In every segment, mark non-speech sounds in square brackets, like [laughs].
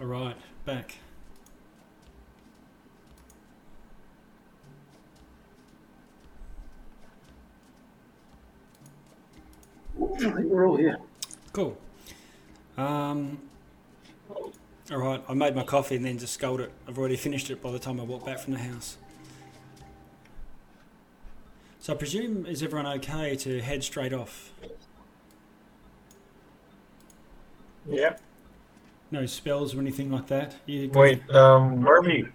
All right, back. I think we're all here. Cool. Um, all right, I made my coffee and then just sculled it. I've already finished it by the time I walked back from the house. So I presume is everyone okay to head straight off? Yeah. No spells or anything like that. You Wait, um, where are we?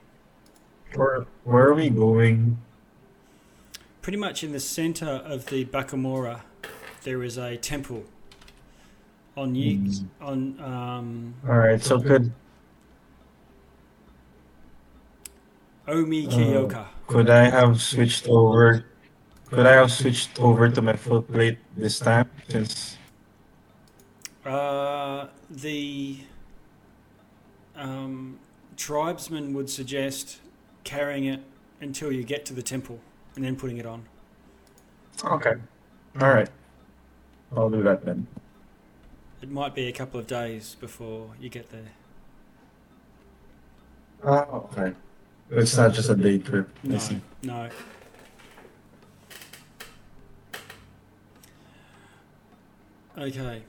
Where, where are we going? Pretty much in the center of the Bakamora, there is a temple. On Yi- Mm. on um, Alright, so could Omi Uh, could I have switched over? Could I have switched over to my foot plate this time? Since Uh, the um, tribesman would suggest carrying it until you get to the temple and then putting it on. okay, all right, I'll do that then. It might be a couple of days before you get there. Oh, okay. It's not just a day trip. No, no. Okay.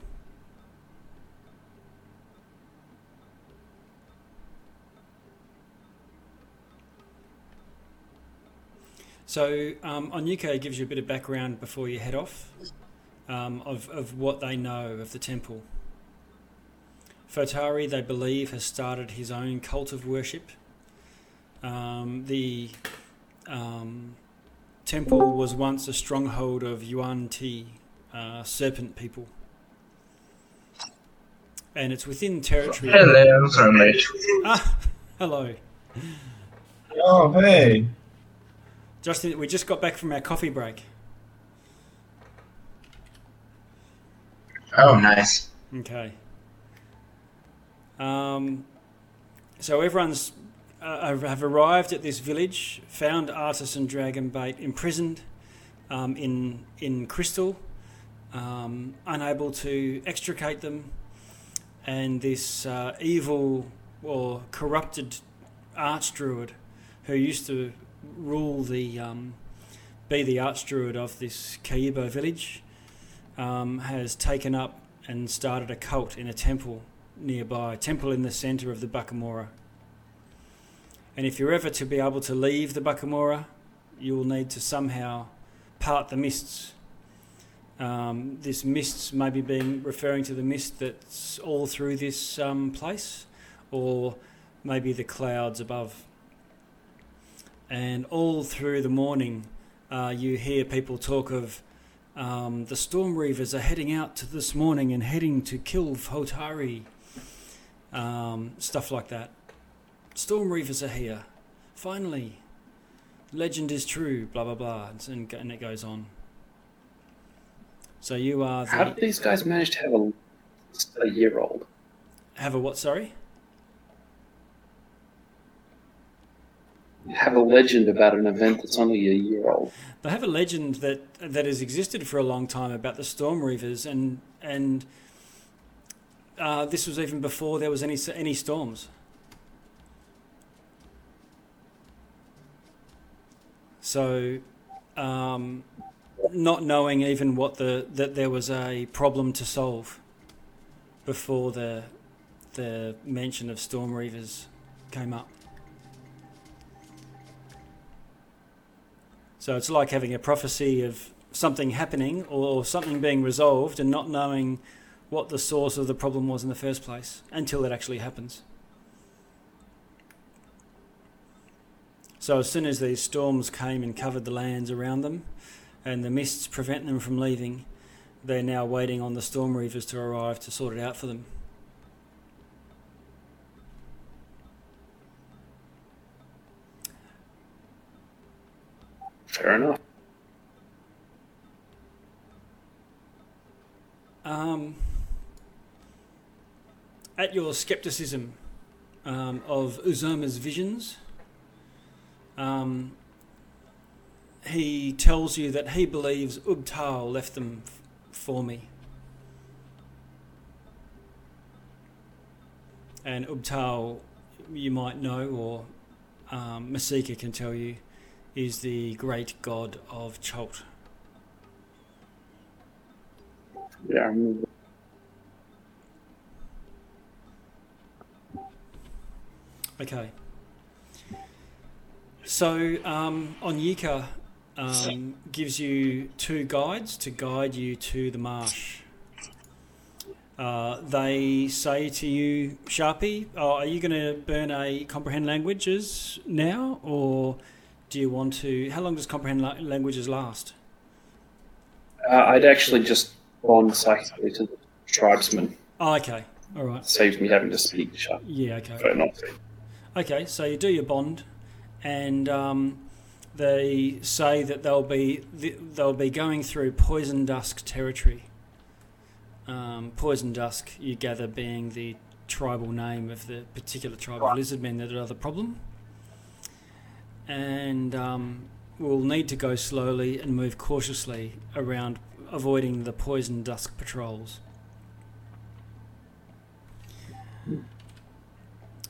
So, um, Onyuka gives you a bit of background before you head off um, of, of what they know of the temple. Fotari, they believe, has started his own cult of worship. Um, the um, temple was once a stronghold of Yuan Ti, uh, serpent people. And it's within territory. Hello, I'm sorry, mate. Ah, [laughs] hello. Oh, hey. Justin, we just got back from our coffee break. Oh, nice. Okay. Um, so everyone's uh, have arrived at this village, found Artus and Dragonbait imprisoned um, in in crystal, um, unable to extricate them, and this uh, evil or corrupted arch druid who used to rule the um, be the archdruid of this Kaibo village um, has taken up and started a cult in a temple nearby, a temple in the centre of the Bakamora. And if you're ever to be able to leave the Bakamora, you will need to somehow part the mists. Um, this mists may be being referring to the mist that's all through this um, place, or maybe the clouds above. And all through the morning, uh, you hear people talk of um, the Storm Reavers are heading out to this morning and heading to kill Fotari. Um, stuff like that. Storm Reavers are here. Finally. Legend is true, blah blah blah. And, and it goes on. So you are How the, did these guys manage to have a, a year old? have a what, sorry? Have a legend about an event that's only a year old. They have a legend that that has existed for a long time about the Storm Reavers, and and uh, this was even before there was any any storms. So, um, not knowing even what the that there was a problem to solve before the the mention of Storm Reavers came up. So it's like having a prophecy of something happening or something being resolved and not knowing what the source of the problem was in the first place until it actually happens. So as soon as these storms came and covered the lands around them and the mists prevent them from leaving, they're now waiting on the storm reavers to arrive to sort it out for them. Fair enough. Um, at your skepticism um, of Uzama's visions, um, he tells you that he believes Ubtao left them f- for me. and Ubtao, you might know, or um, Masika can tell you, is the great god of Chult. Yeah, I remember. Okay. So um, on Yika um, gives you two guides to guide you to the marsh. Uh, they say to you, Sharpie, oh, are you going to burn a comprehend languages now, or do you want to? How long does comprehend la- languages last? Uh, I'd actually just bond psychically to the tribesman. Oh, okay, all right, Saves me having to speak sharp. yeah, okay. But not to. Okay, so you do your bond, and um, they say that they'll be they'll be going through Poison Dusk territory. Um, Poison Dusk, you gather, being the tribal name of the particular tribe of lizardmen that are the problem, and um, we'll need to go slowly and move cautiously around, avoiding the Poison Dusk patrols.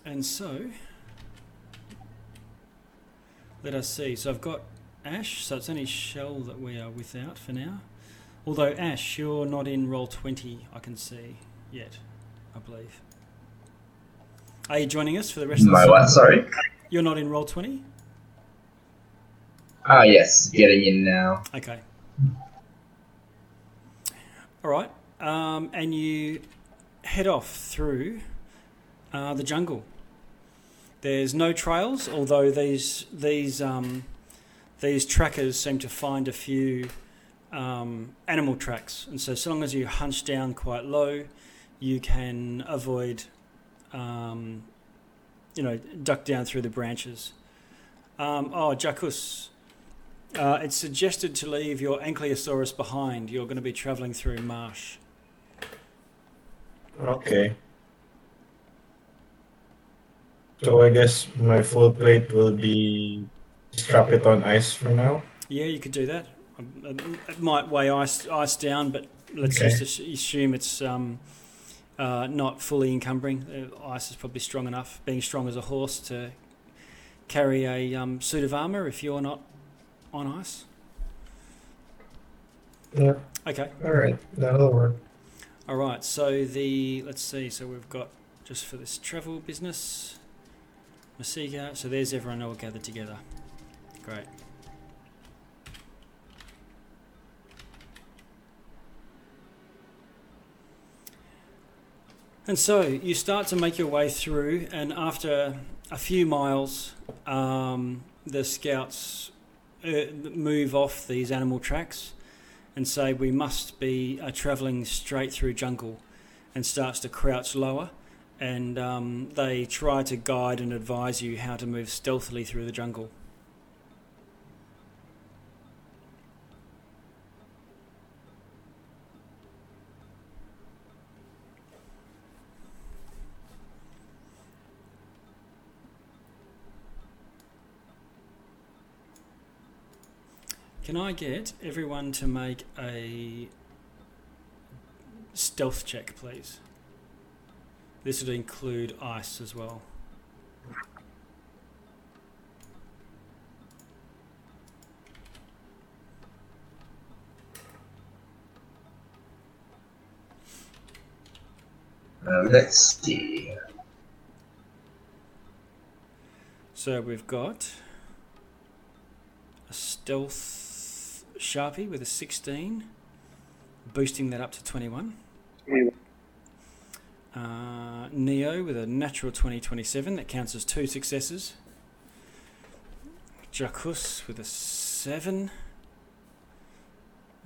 And so, let us see. So I've got Ash, so it's only Shell that we are without for now. Although, Ash, you're not in Roll20, I can see yet, I believe. Are you joining us for the rest of the My what? Sorry. You're not in Roll20? Ah, yes, getting in now. Okay. All right. Um, and you head off through uh, the jungle. There's no trails, although these these um, these trackers seem to find a few um, animal tracks, and so so long as you hunch down quite low, you can avoid, um, you know, duck down through the branches. Um, oh, Jacus, uh, it's suggested to leave your Ankylosaurus behind. You're going to be travelling through marsh. Okay. So I guess my full plate will be strap it on ice for now. Yeah, you could do that. It might weigh ice, ice down, but let's Okay. just assume it's um, uh, not fully encumbering. Ice is probably strong enough, being strong as a horse, to carry a um, suit of armour if you're not on ice. Yeah. Okay. All right. That'll work. All right. So the let's see. So we've got just for this travel business, Masika. So there's everyone all gathered together. Great. And so you start to make your way through, and after a few miles, um, the scouts move off these animal tracks and say we must be uh, travelling straight through jungle and starts to crouch lower and um, they try to guide and advise you how to move stealthily through the jungle. Can I get everyone to make a stealth check, please? This would include ice as well. Um, let's see. So we've got a stealth sharpie with a 16, boosting that up to 21. Uh, Neo with a natural 20 27, that counts as two successes. Jacus with a 7.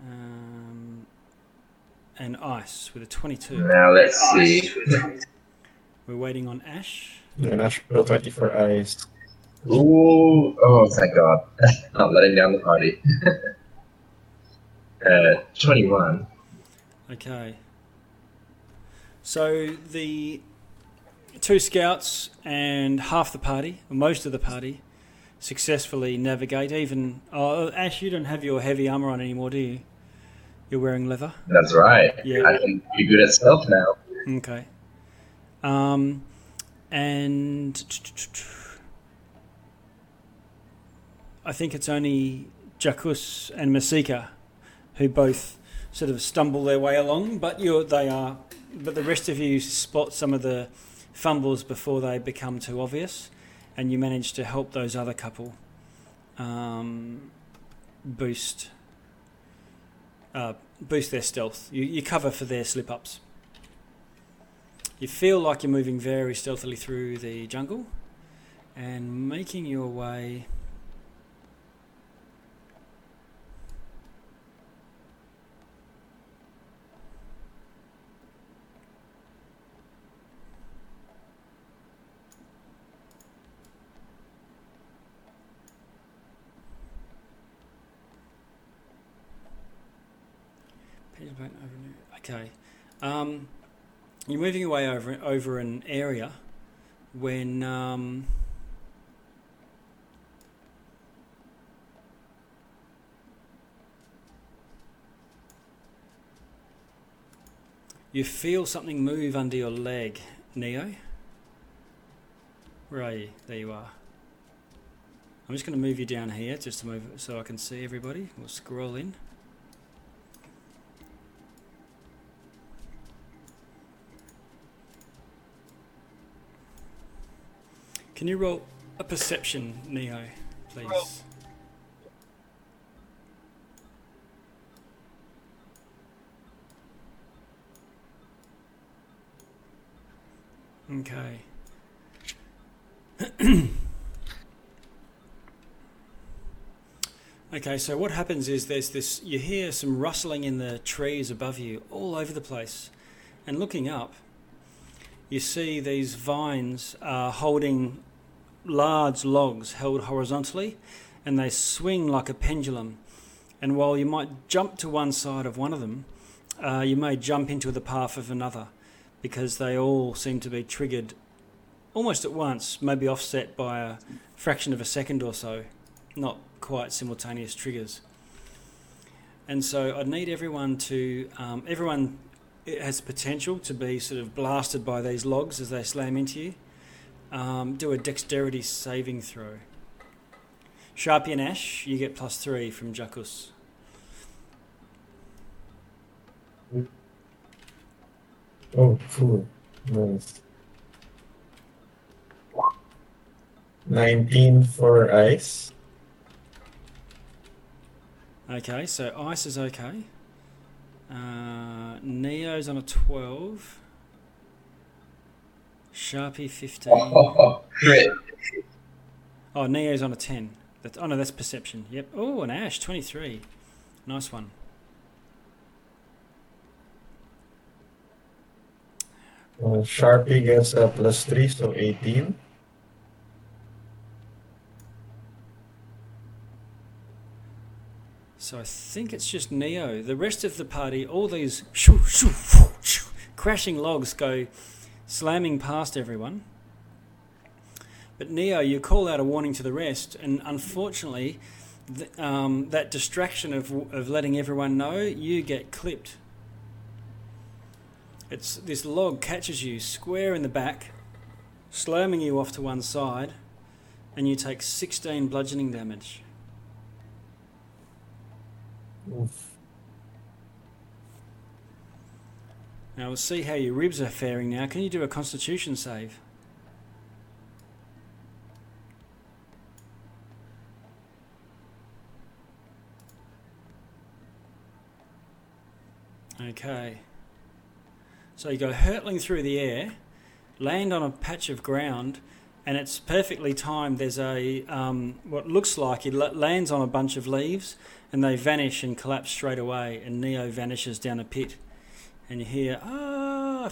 Um, and Ice with a 22. Now let's see. We're waiting on Ash. The natural 20 for ice. Ooh, oh, thank God. [laughs] Not letting down the party. [laughs] uh, 21. Okay. So the two scouts and half the party, or most of the party, successfully navigate. Even oh, Ash, you don't have your heavy armor on anymore, do you? You're wearing leather. That's right. Yeah. I can be good at stealth now. Okay. Um, and I think it's only Jacus and Masika who both sort of stumble their way along, but you're they are, but the rest of you spot some of the fumbles before they become too obvious, and you manage to help those other couple um, boost uh, boost their stealth. You, you cover for their slip ups. You feel like you're moving very stealthily through the jungle and making your way. Okay. Um, you're moving away over over an area when um, you feel something move under your leg, Neo. Where are you? There you are. I'm just going to move you down here just to move so I can see everybody. We'll scroll in. Can you roll a perception, Neo, please? Okay. [clears throat] okay, so what happens is there's this you hear some rustling in the trees above you all over the place. And looking up, you see these vines are holding large logs held horizontally and they swing like a pendulum. And while you might jump to one side of one of them, uh, you may jump into the path of another because they all seem to be triggered almost at once, maybe offset by a fraction of a second or so, not quite simultaneous triggers. And so I'd need everyone to, um, everyone has potential to be sort of blasted by these logs as they slam into you. Um, do a dexterity saving throw. Sharpie and Ash, you get plus three from Jakus. Oh, cool. Nice. 19 for ice. Okay, so Ice is okay. Uh, Neo's on a 12. Sharpie 15. Oh, crit. Oh, Neo's on a 10. That's, oh, no, that's perception. Yep. Oh, an Ash, 23. Nice one. Uh, Sharpie gets a plus 3, so 18. So I think it's just Neo. The rest of the party, all these shoo, shoo, shoo, shoo, crashing logs go slamming past everyone. But Neo, you call out a warning to the rest, and unfortunately, um, that distraction of, of letting everyone know, you get clipped. It's this log catches you square in the back, slamming you off to one side, and you take 16 bludgeoning damage. Oof. Now we'll see how your ribs are faring now. Can you do a constitution save? Okay. So you go hurtling through the air, land on a patch of ground, and it's perfectly timed. There's a um, what looks like it lands on a bunch of leaves, and they vanish and collapse straight away. And Neo vanishes down a pit, and you hear ah.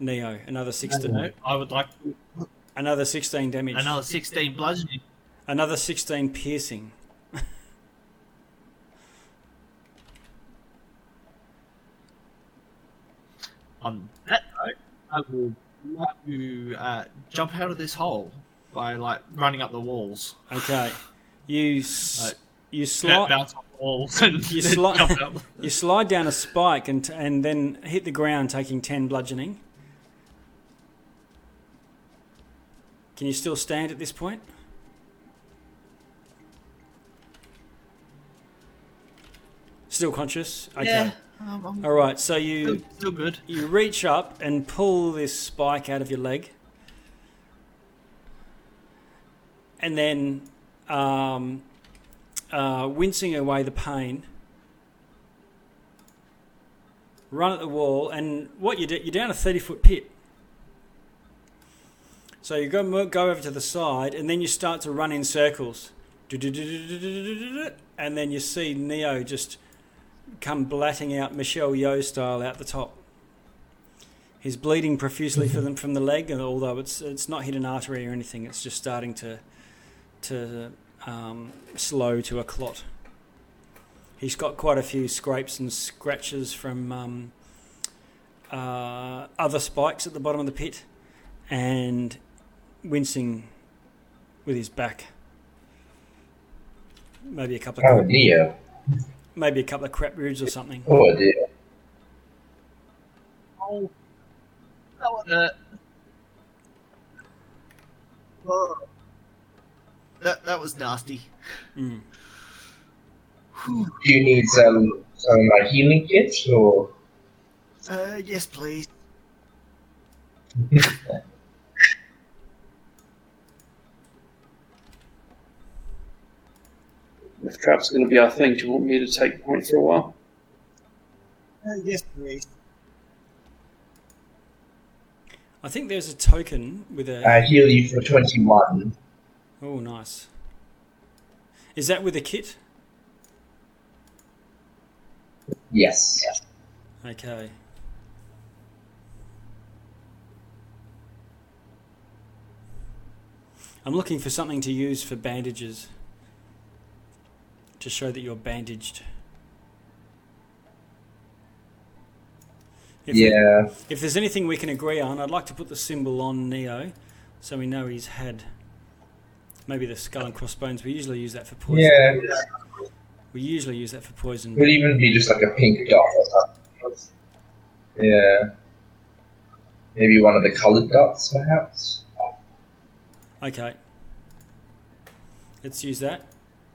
Neo, another sixteen, I would like another sixteen damage, another 16 bludgeoning. another sixteen piercing. [laughs] On that note, I would like to uh, jump out of this hole by like running up the walls. Okay, you s- Right. you slide bounce off walls and You then sli- jump out. [laughs] You slide down a spike and and then hit the ground, taking ten bludgeoning. Can you still stand at this point? Still conscious? Okay. Yeah, um, All right. So you still, still good. you reach up and pull this spike out of your leg, and then um, uh, wincing away the pain. Run at the wall, and what you do, you're down a thirty foot pit. So you go go over to the side, and then you start to run in circles, and then you see Neo just come blatting out Michelle Yeoh style out the top. He's bleeding profusely for from the leg, and although it's it's not hit an artery or anything, it's just starting to to um, slow to a clot. He's got quite a few scrapes and scratches from um, uh, other spikes at the bottom of the pit, and wincing with his back. Maybe a couple of Oh dear. maybe a couple of crap roots or something. Oh dear. Oh, that one. Oh. That, that was nasty. Mm. Do you need some some of my healing kits or? Uh, yes, please. If traps are going to be our thing, do you want me to take point for a while? Uh, yes, please. I think there's a token with a. I heal you for twenty one. Oh, nice. Is that with a kit? Yes. Okay. I'm looking for something to use for bandages to show that you're bandaged. If, Yeah. if there's anything we can agree on, I'd like to put the symbol on Neo so we know he's had maybe the skull and crossbones. We usually use that for poison. Yeah. We usually use that for poison. It Could even be just like a pink dot or something. Yeah. Maybe one of the colored dots, perhaps. Okay. Let's use that.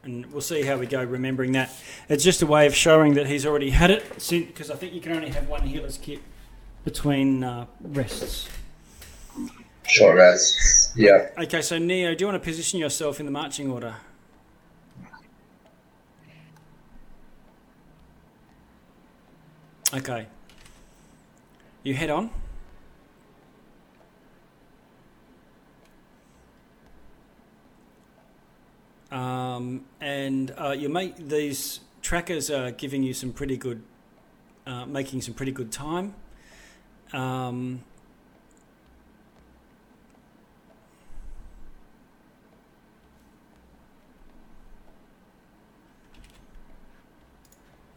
And we'll see how we go remembering that. It's just a way of showing that he's already had it, because I think you can only have one healer's kit between uh, rests. Short rests. Yeah. Okay, so Neo, do you want to position yourself in the marching order? Okay. You head on. Um, and uh, you make these trackers are giving you some pretty good, uh, making some pretty good time. Um,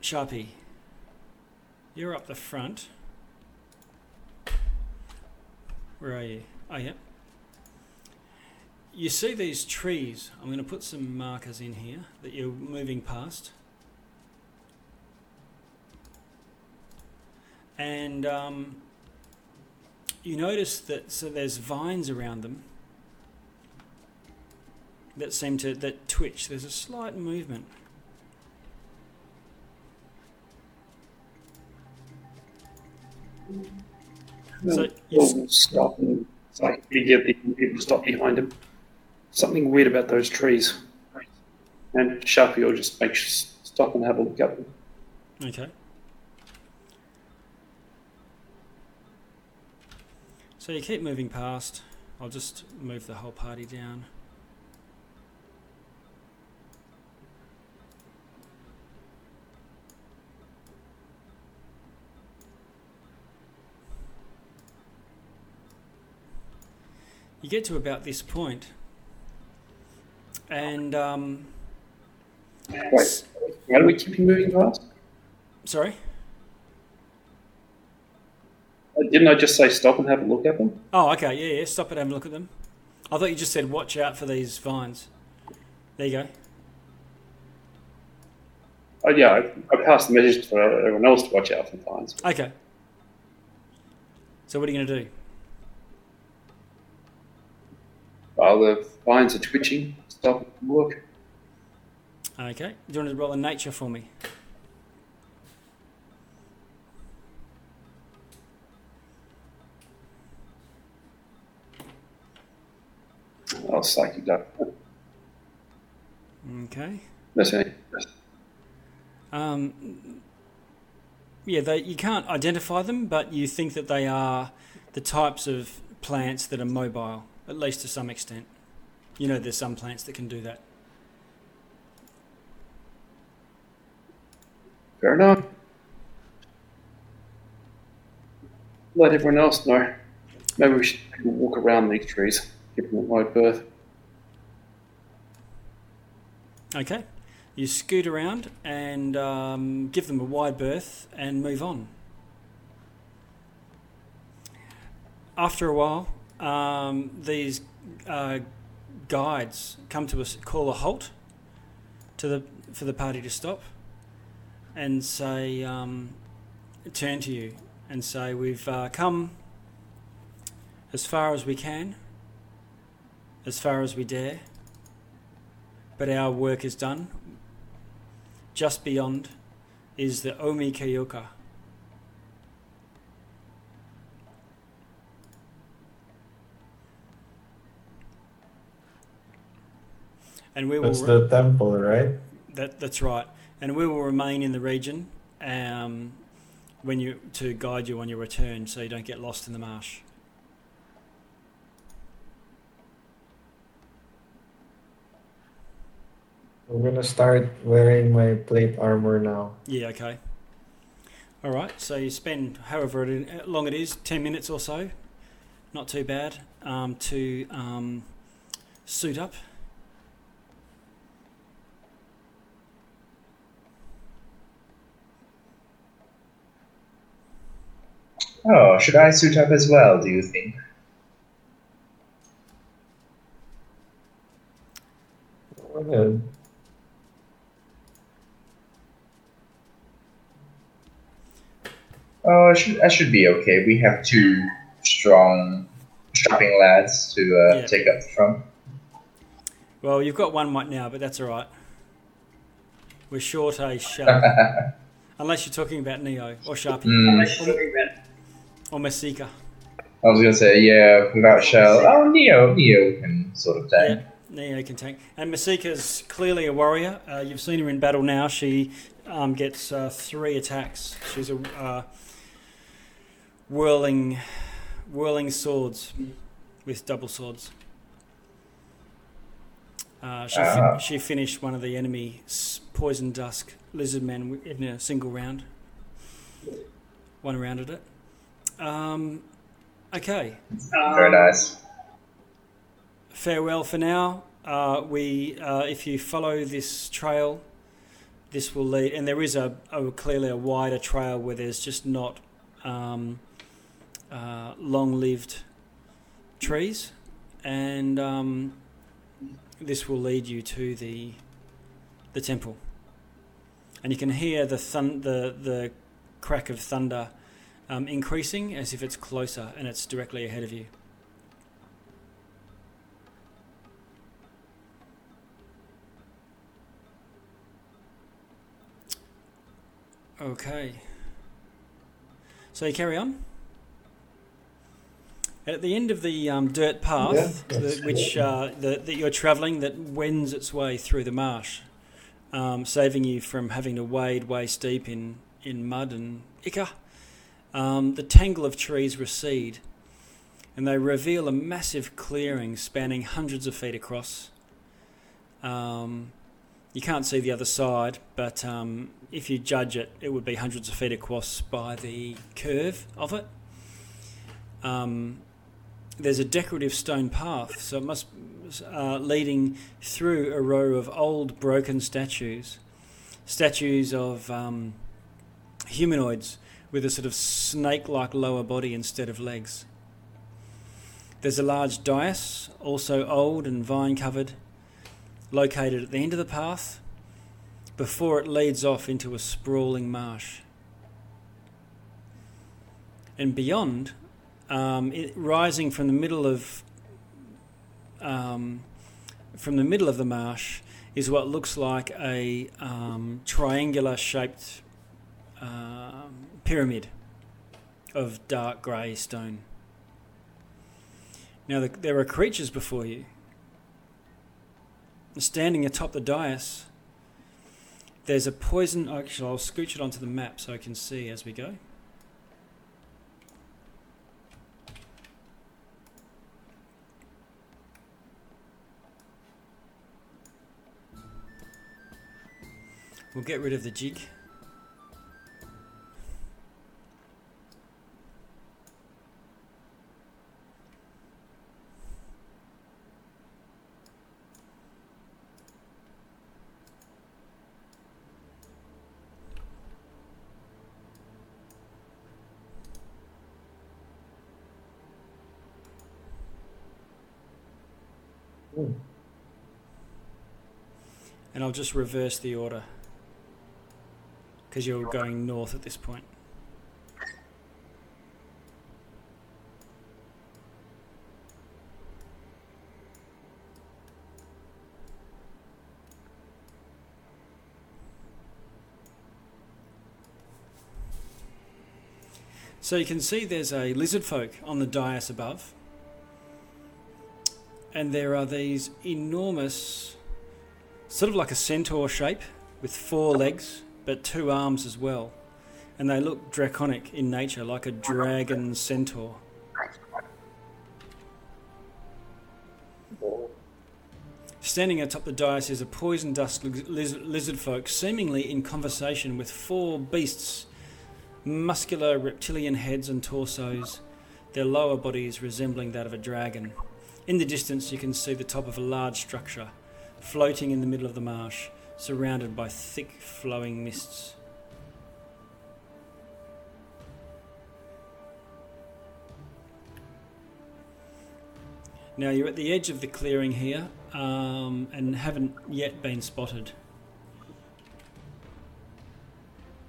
Sharpie, you're up the front. Where are you? Oh, yeah. You see these trees. I'm going to put some markers in here that you're moving past. And um, you notice that so there's vines around them that seem to that twitch. There's a slight movement. So you stop and it's like the people stop behind him. Something weird about those trees. And Sharpie will just make sure, stop and have a look at them. Okay. So you keep moving past. I'll just move the whole party down. You get to about this point, and um, Wait, why do we keep moving past? sorry. Uh, Didn't I just say stop and have a look at them? Oh, okay. Yeah, yeah. Stop it. Have a look at them. I thought you just said watch out for these vines. There you go. Oh, yeah, I, I passed the message for everyone else to watch out for vines. Okay. So what are you going to do? While the vines are twitching, stop and look. Okay. Do you want to roll a nature for me? I'll psychic that. Okay. That's it. Um, yeah, they, you can't identify them, but you think that they are the types of plants that are mobile, at least to some extent. You know, there's some plants that can do that. Fair enough. Let everyone else know. Maybe we should walk around these trees, give them a wide berth. Okay. You scoot around and um, give them a wide berth and move on. After a while, um, these uh, guides come to us, call a halt to the for the party to stop, and say, um, turn to you and say, "We've uh, come as far as we can, as far as we dare." but our work is done. Just beyond is the Omi Kayoka. And we will That's the temple, right? that that's right. And we will remain in the region um, when you to guide you on your return, so you don't get lost in the marsh. I'm gonna start wearing my plate armor now. Yeah, okay. All right, so you spend however long it is, 10 minutes or so, not too bad, um, to um, suit up. Oh, should I suit up as well, do you think? Go ahead. Oh, I should, I should be okay. We have two strong, strapping lads to uh, Yeah. take up the front. Well, you've got one right now, but that's all right. We're short a sharp. [laughs] Unless you're talking about Neo or Sharpie Mm. Or Masika. I was gonna say, yeah, without Shell. Oh, Neo, Neo can sort of tank. Yeah, Neo can tank. And Masika's clearly a warrior. Uh, you've seen her in battle now. She um, gets uh, three attacks. She's a uh, whirling, whirling swords with double swords. Uh, she, fi- Ah. she finished one of the enemy poison dusk lizard men in a single round. One rounded it. Um, okay. Very nice. farewell for now. Uh, we, uh, if you follow this trail, this will lead, and there is a, a clearly a wider trail where there's just not um, uh, long-lived trees, and um, this will lead you to the the temple, and you can hear the thun- the the crack of thunder um, increasing as if it's closer and it's directly ahead of you. Okay. So you carry on. At the end of the um, dirt path, Yeah, the, which uh, the, that you're travelling, that wends its way through the marsh, um, saving you from having to wade waist deep in, in mud and ichor. Um, the tangle of trees recede, and they reveal a massive clearing spanning hundreds of feet across. Um, you can't see the other side, but um, if you judge it, it would be hundreds of feet across by the curve of it. Um, there's a decorative stone path, so it must uh, leading through a row of old broken statues, statues of um, humanoids with a sort of snake-like lower body instead of legs. There's a large dais, also old and vine-covered, located at the end of the path. before it leads off into a sprawling marsh. And beyond, um, it, rising from the middle of um, from the middle of the marsh is what looks like a um, triangular shaped um pyramid of dark grey stone. Now, the, there are creatures before you. Standing atop the dais, there's a poison. Actually, I'll scooch it onto the map so I can see as we go. We'll get rid of the jig. I'll just reverse the order because you're going north at this point. So you can see there's a lizard folk on the dais above. And there are these enormous, sort of like a centaur shape with four legs but two arms as well. And they look draconic in nature, like a dragon centaur. Standing atop the dais is a poison dust liz- lizard folk, seemingly in conversation with four beasts, muscular reptilian heads and torsos, their lower bodies resembling that of a dragon. In the distance, you can see the top of a large structure, floating in the middle of the marsh, surrounded by thick flowing mists. Now you're at the edge of the clearing here um, and haven't yet been spotted.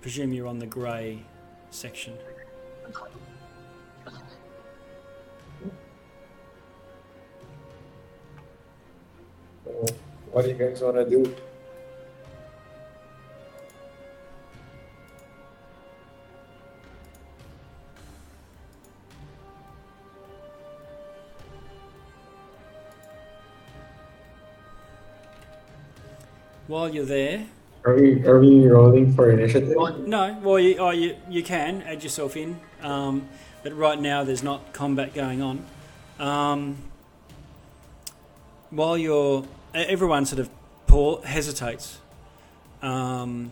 Presume you're on the grey section. What do you guys want to do? While you're there, Are we are we rolling for initiative? no, well, you, oh, you, you can add yourself in, um, but right now there's not combat going on. Um, while you're, everyone sort of hesitates, um,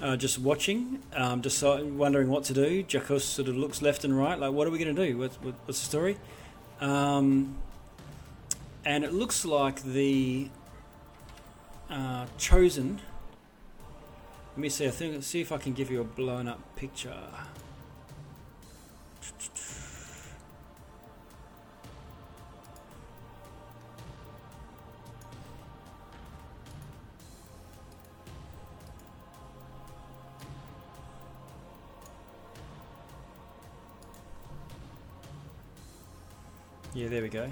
uh, just watching, um, wondering what to do. Jacos sort of looks left and right, like, what are we going to do? What's, what, what's the story? Um, and it looks like the uh, chosen. Let me see. I think see if I can give you a blown up picture. Yeah, there we go.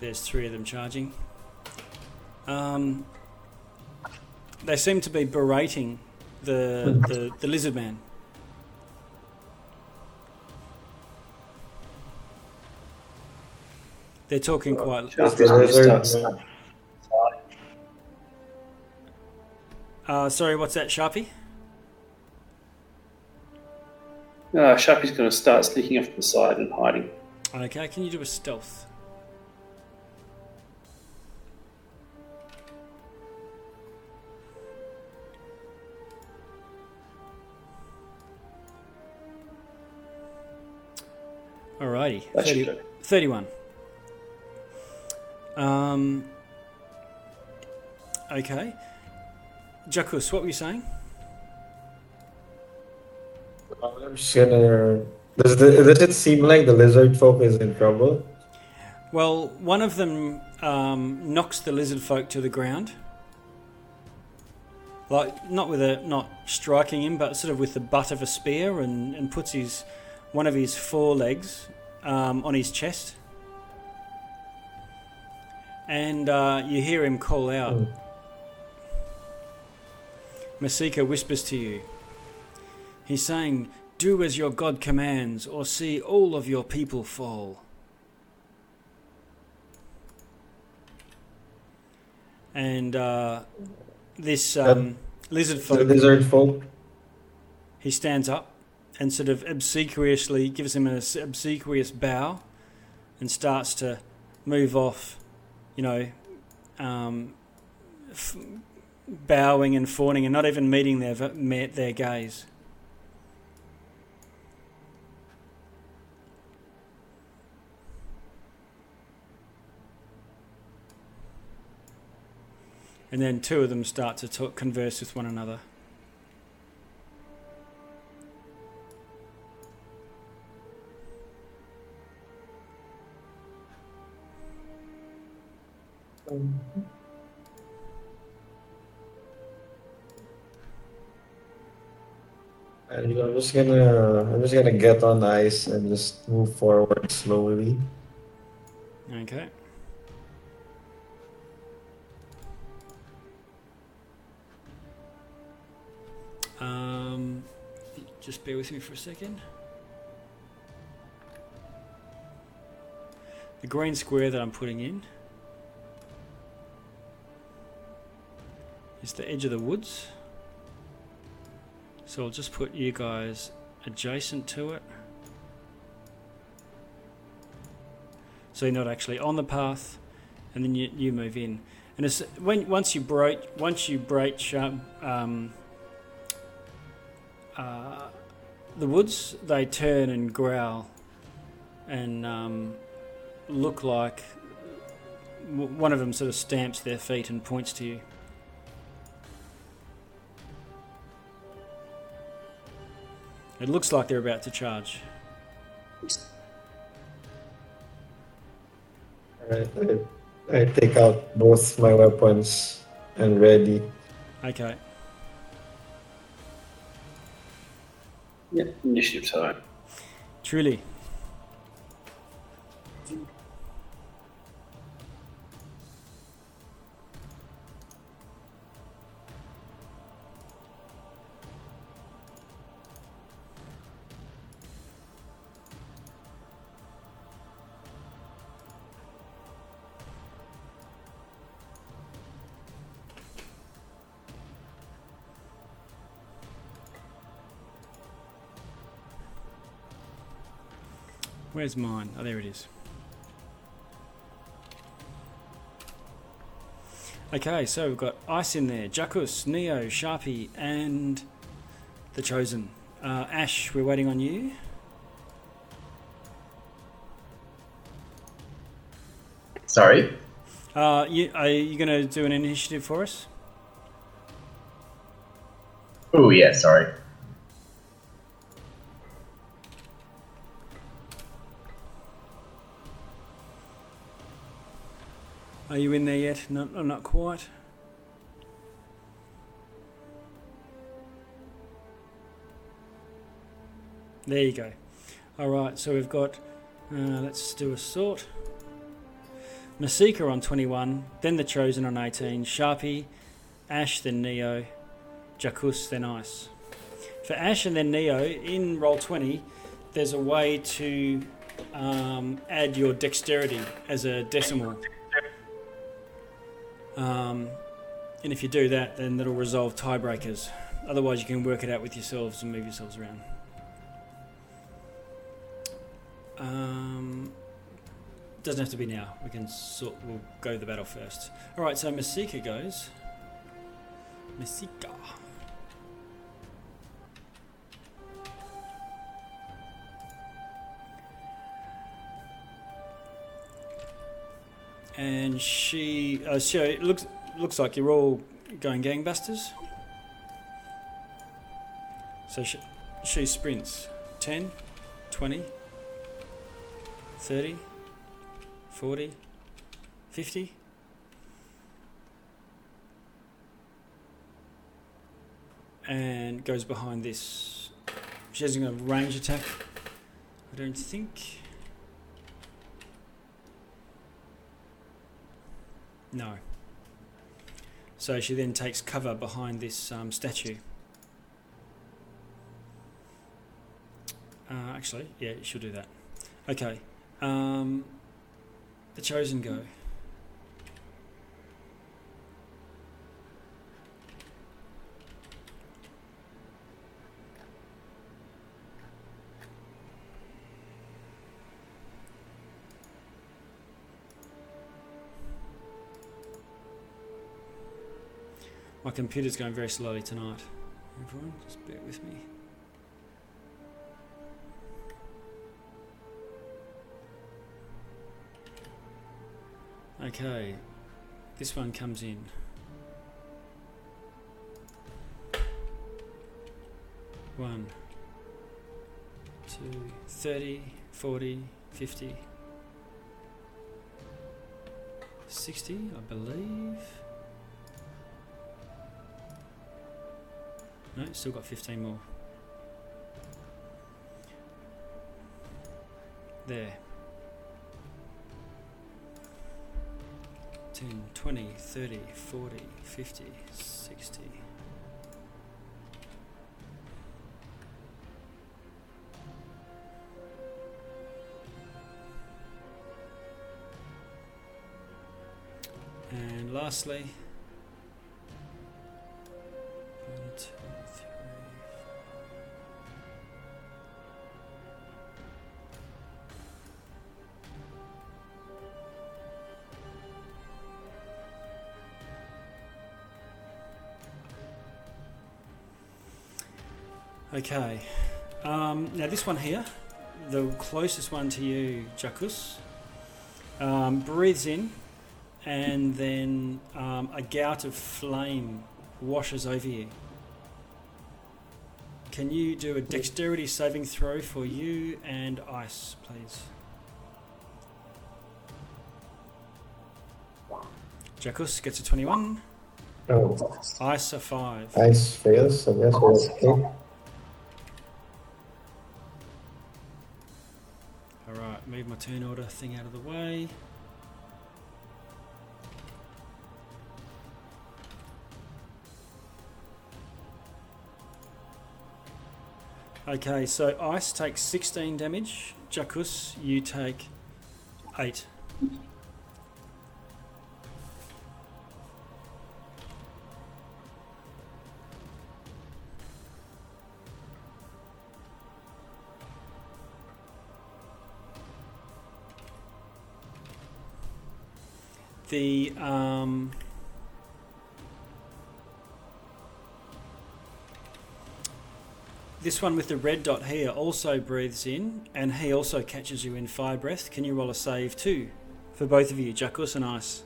There's three of them charging. Um, they seem to be berating the, the, the lizard man. They're talking quite. Just Uh, sorry, what's that, Sharpie? Uh, Sharpie's going to start sneaking off to the side and hiding. Okay, can you do a stealth? Alrighty, That 30, 31. Um, okay. Jakus, what were you saying? I'm just gonna Does the does it seem like the lizard folk is in trouble? Well, one of them um, knocks the lizard folk to the ground. Like not with a not striking him, but sort of with the butt of a spear, and, and puts his one of his forelegs um, on his chest. And uh, you hear him call out. Hmm. Masika whispers to you. He's saying, Do as your God commands, or see all of your people fall. And uh, this um, lizard The folk, lizard folk. he stands up and sort of obsequiously gives him an obsequious bow and starts to move off, you know, um, f- bowing and fawning and not even meeting their, their gaze. And then two of them start to talk, converse with one another. And I'm just gonna I'm just gonna get on the ice and just move forward slowly. Okay. Um, just bear with me for a second. The green square that I'm putting in is the edge of the woods. So I'll just put you guys adjacent to it. So you're not actually on the path, and then you, you move in. And it's, when once you break once you breach um, um, uh, the woods, they turn and growl, and um, look like one of them sort of stamps their feet and points to you. It looks like they're about to charge. Alright, I, I take out both my weapons and ready. Okay. Yeah, initiative time. Truly. Where's mine? Oh, there it is. Okay, so we've got Ice in there, Jackus, Neo, Sharpie, and the Chosen. Uh, Ash, we're waiting on you. Sorry. Uh, you are you going to do an initiative for us? Oh yeah, sorry. Are you in there yet? No, no, not quite. There you go. All right, so we've got. Uh, let's do a sort. Masika on 21, then the Chosen on 18, Sharpie, Ash, then Neo, Jakus, then Ice. For Ash and then Neo, in Roll20, there's a way to um, add your dexterity as a decimal. Um, and if you do that, then that'll resolve tiebreakers. Otherwise, you can work it out with yourselves and move yourselves around. Um, doesn't have to be now. We can sort. We'll go the battle first. All right. So Masika goes. Masika. And she. Uh, so it looks looks like you're all going gangbusters. So she, she sprints 10, 20, 30, 40, 50. And goes behind this. She's going to range attack. I don't think. No. So she then takes cover behind this um, statue. Uh, actually, yeah, she'll do that. Okay. Um, the chosen go. Computer's going very slowly tonight. Everyone, just bear with me. Okay, this one comes in. One, two, 30, 40, 50, 60, I believe. No, still got 15 more. There. 10, 20, 30, 40, 50, 60. And lastly, Okay. Um, now this one here, the closest one to you, Jacus, um, breathes in, and then um, a gout of flame washes over you. Can you do a dexterity saving throw for you and ice, please? Jacus gets a 21, Oh, ice a 5. ice fails, I guess we're okay. My turn order thing out of the way. Okay, so Ice takes 16 damage. Jacus, you take 8. The um, this one with the red dot here also breathes in, and he also catches you in fire breath. Can you roll a save too, for both of you, Jacus and Ice?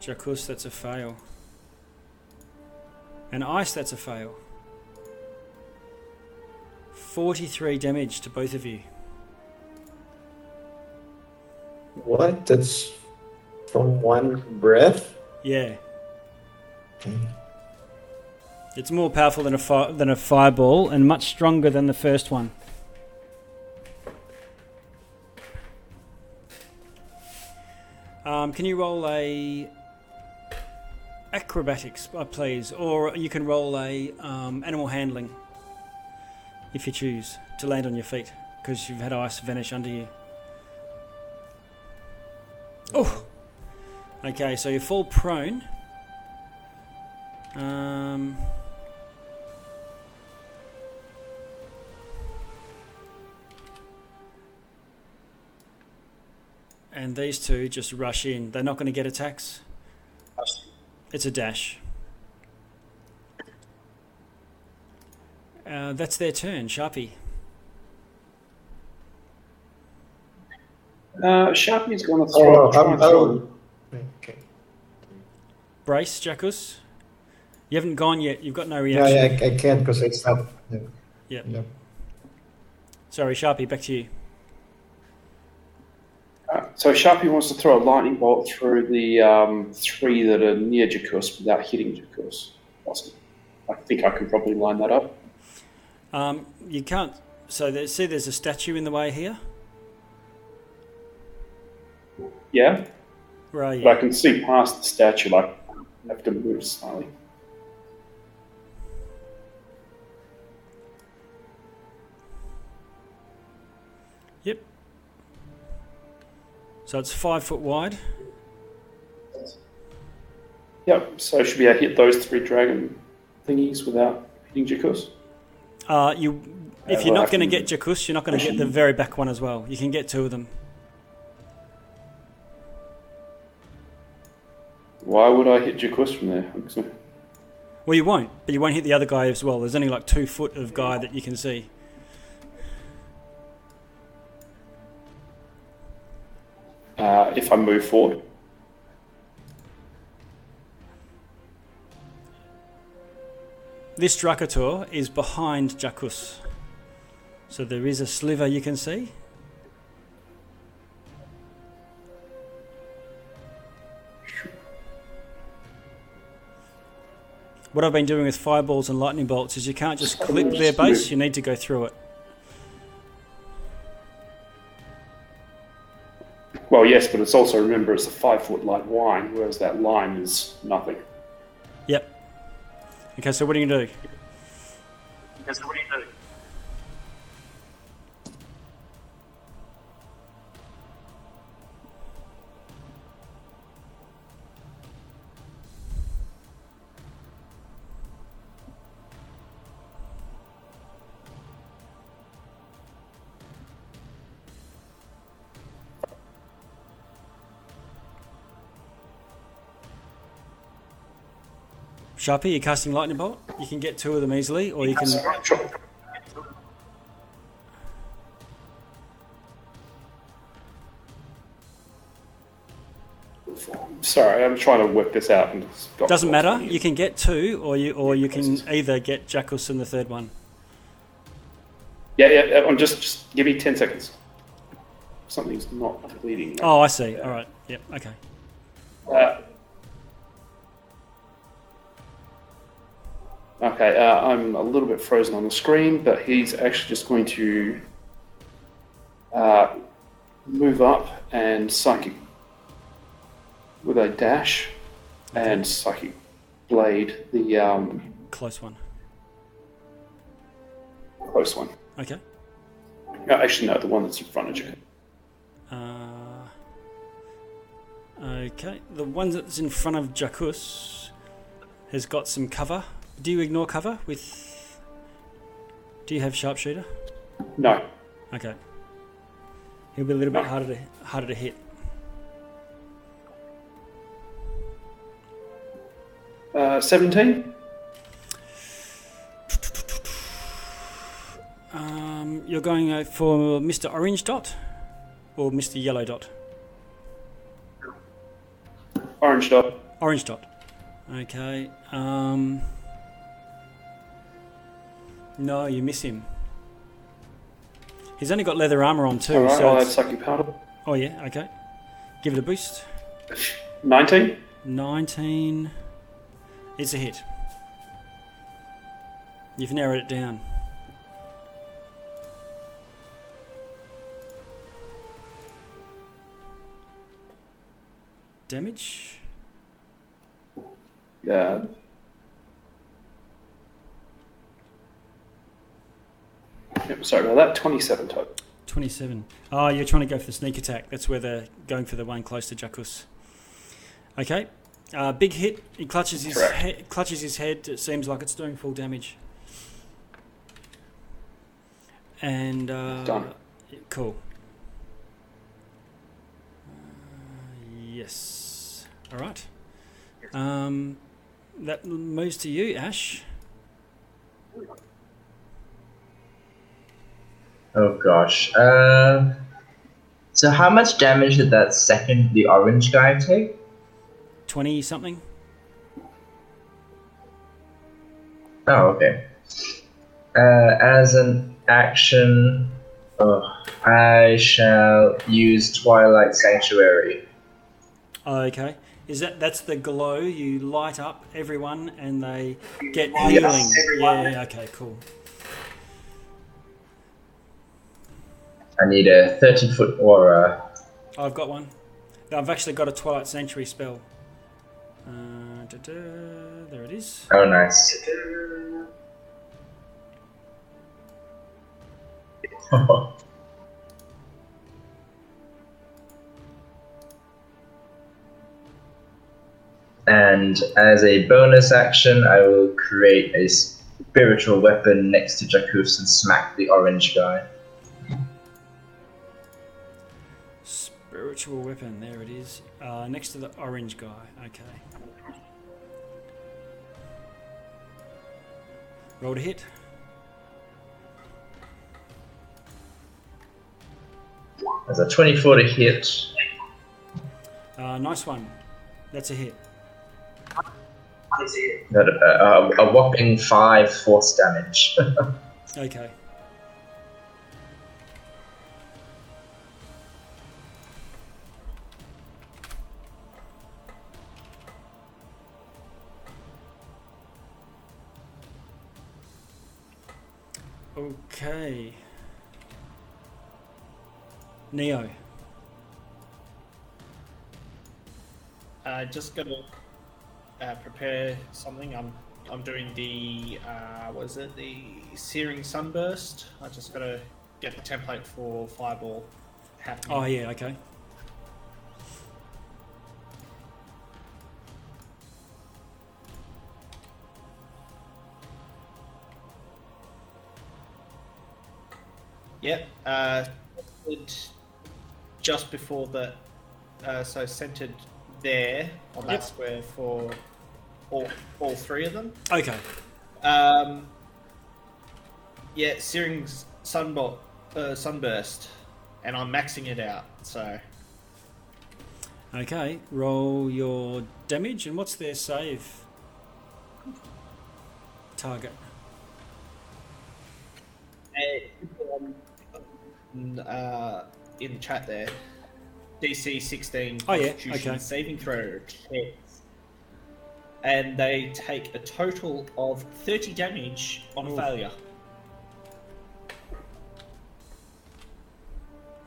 Jacus, that's a fail. And Ice, that's a fail. 43 damage to both of you. What? That's from one breath? Yeah. Okay. It's more powerful than a fi- than a fireball and much stronger than the first one. Um, can you roll a acrobatics, uh, please, or you can roll a um, animal handling if you choose to land on your feet because you've had ice vanish under you. Oh. Okay, so you fall prone. Um, and these two just rush in. They're not going to get attacks. It's a dash. Uh, that's their turn, Sharpie. Uh, Sharpie's going to Oh, throw. try I'm, and throw- I'll, okay. brace, Jackus. You haven't gone yet. You've got no Yeah, reaction. yeah, I, I can't because it's not. Yeah. Yep. Yep. Sorry, Sharpie, back to you. Uh, so Sharpie wants to throw a lightning bolt through the um, three that are near Jacuz without hitting Jacuz. Awesome. I think I can probably line that up. Um, you can't. So there, see, there's a statue in the way here. Yeah, Right. but I can see past the statue. Like I have to move slightly. Yep. So it's five foot wide. Yep. So should be able to hit those three dragon thingies without hitting Jacuz. Uh, you, if you're well, not going to get Jacuz, you're not going to get the [clears throat] very back one as well. You can get two of them. Why would I hit Jacuz from there? [laughs] Well, you won't, but you won't hit the other guy as well. There's only like two foot of guy that you can see. Uh, if I move forward. This Drakator is behind Jacuz. So there is a sliver you can see. What I've been doing with fireballs and lightning bolts is you can't just clip their base, you need to go through it. Well, yes, but it's also remember it's a five foot light line, whereas that line is nothing. Yep. Okay, so what are you going to do? Sharpie, you're casting lightning bolt. You can get two of them easily, or you can. Sorry, I'm trying to work this out. And got- Doesn't matter. You can get two, or you or you can either get Jackus in the third one. Yeah, yeah. yeah, I'm just, just give me ten seconds. Something's not bleeding. Oh, I see. All right. Yep. Okay. Uh, okay, uh, I'm a little bit frozen on the screen, but he's actually just going to uh, move up and psychic with a dash and psychic blade, the um, Close one. close one. Okay. No, actually, no, the one that's in front of you. Uh, okay. The one that's in front of Jackus has got some cover. Do you ignore cover with? Do you have sharpshooter? No, Okay. He'll be a little bit harder to harder to hit. uh, seventeen. Um, you're going uh, for Mr. Orange Dot or Mr. Yellow Dot? Orange dot. Orange Dot. Okay. Um, no, you miss him. He's only got leather armor on too. All right, so I'll have it's- psychic powder. oh yeah, okay. Give it a boost. Nineteen. 19. It's a hit. You've narrowed it down. Damage? Yeah. Sorry about that. Twenty-seven total. 27. Oh, you're trying to go for the sneak attack. That's where they're going for the one close to Jackus. Okay. Uh, big hit. He clutches his Correct. he- clutches his head. It seems like it's doing full damage. And uh, Done. Cool. Uh, yes. All right. Um, that moves to you, Ash. Oh gosh. Uh, so how much damage did that second, the orange guy, take? Twenty something. Oh okay. Uh, as an action, oh, I shall use Twilight Sanctuary. Okay. Is that that's the glow? You light up everyone, and they get oh, yes. healing. Everyone. Yeah. Okay. Cool. I need a 30 foot aura. I've got one. I've actually got a Twilight Sanctuary spell. Uh, there it is. Oh, nice. [laughs] and as a bonus action, I will create a spiritual weapon next to Jakus and smack the orange guy. Spiritual weapon. There it is. Uh, next to the orange guy. Okay. Roll to hit. That's a 24 to hit, Uh, nice one. That's a hit. got a, a, a whopping 5 force damage. [laughs] Okay. Okay. Neo. Uh, just gonna uh, prepare something. I'm I'm doing the uh, what is it? The searing sunburst. I just gotta get the template for fireball happening. Oh yeah. Okay. Yep. Uh, just before the, uh, so centered there on that Yep. square for all all three of them. Okay. Um, yeah, searing uh, sunburst, and I'm maxing it out. So Okay. Roll your damage and what's their save? Target. Uh, in the chat there, DC 16 Oh, yeah, Constitution okay. saving throw checks, and they take a total of 30 damage on Oof. failure.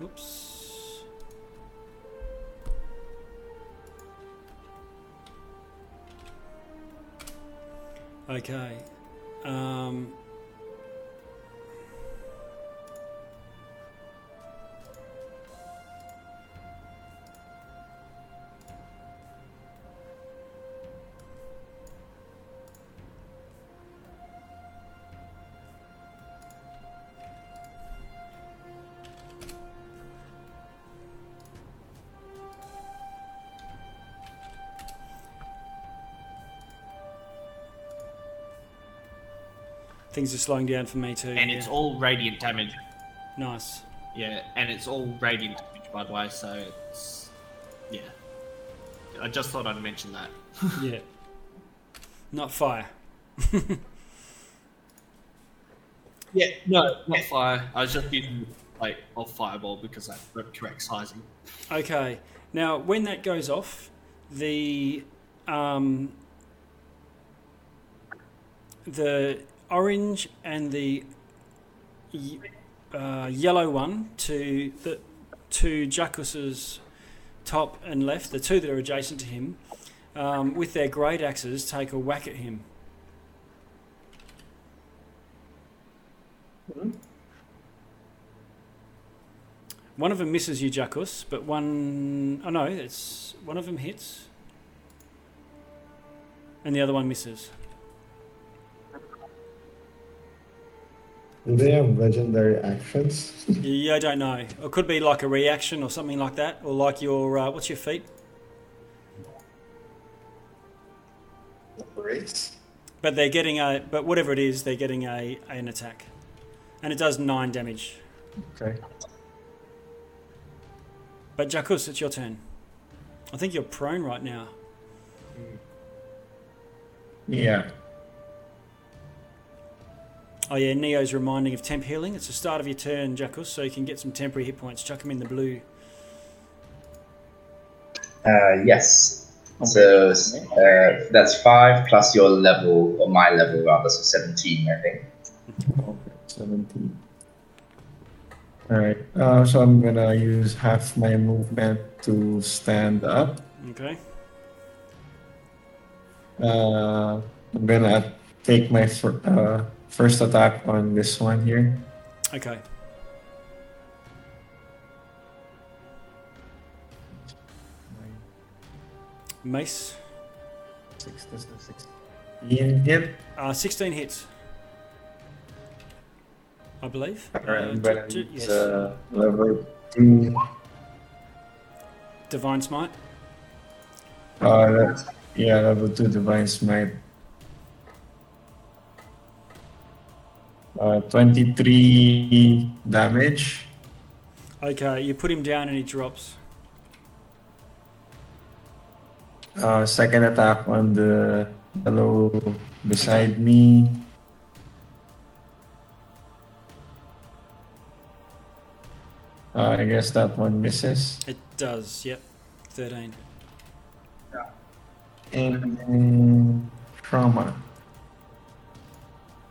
Oops. Okay. Um, things are slowing down for me too. And yeah. it's all radiant damage. nice. Yeah, and it's all radiant damage, by the way, so it's. Yeah. I just thought I'd mention that. [laughs] yeah. Not fire. [laughs] Yeah, no, not fire. I was just using like of fireball because that's the correct sizing. Okay. Now, when that goes off, the um, the orange and the uh, yellow one to the to Jackus's top and left, the two that are adjacent to him, um, with their great axes, take a whack at him. One of them misses you, Jackus, but one oh no, it's one of them hits, and the other one misses. Do they have legendary actions? [laughs] Yeah, I don't know. It could be like a reaction or something like that, or like your uh, what's your feat? Race? But they're getting a but whatever it is, they're getting a an attack, and it does nine damage. Okay. But Jakus, it's your turn. I think you're prone right now. Yeah. Oh yeah, Neo's reminding of temp healing. It's the start of your turn, Jackus, so you can get some temporary hit points. Chuck them in the blue. Uh, yes. So uh, that's five plus your level, or my level rather, so 17, I think. Okay, 17. Alright, uh, so I'm gonna use half my movement to stand up. Okay. Uh, I'm gonna take my fir- uh, first attack on this one here. Okay. Mace. Six, this is 16 hit. Uh, 16 hits. I believe. Alright, Uh, I'm gonna d- d- use yes. uh, level 2. Divine Smite. Uh, yeah, level 2 Divine Smite. Uh, 23 damage. Okay, you put him down and he drops. Uh, second attack on the fellow beside me. Uh, I guess that one misses. It does, yep. 13. Yeah. And trauma.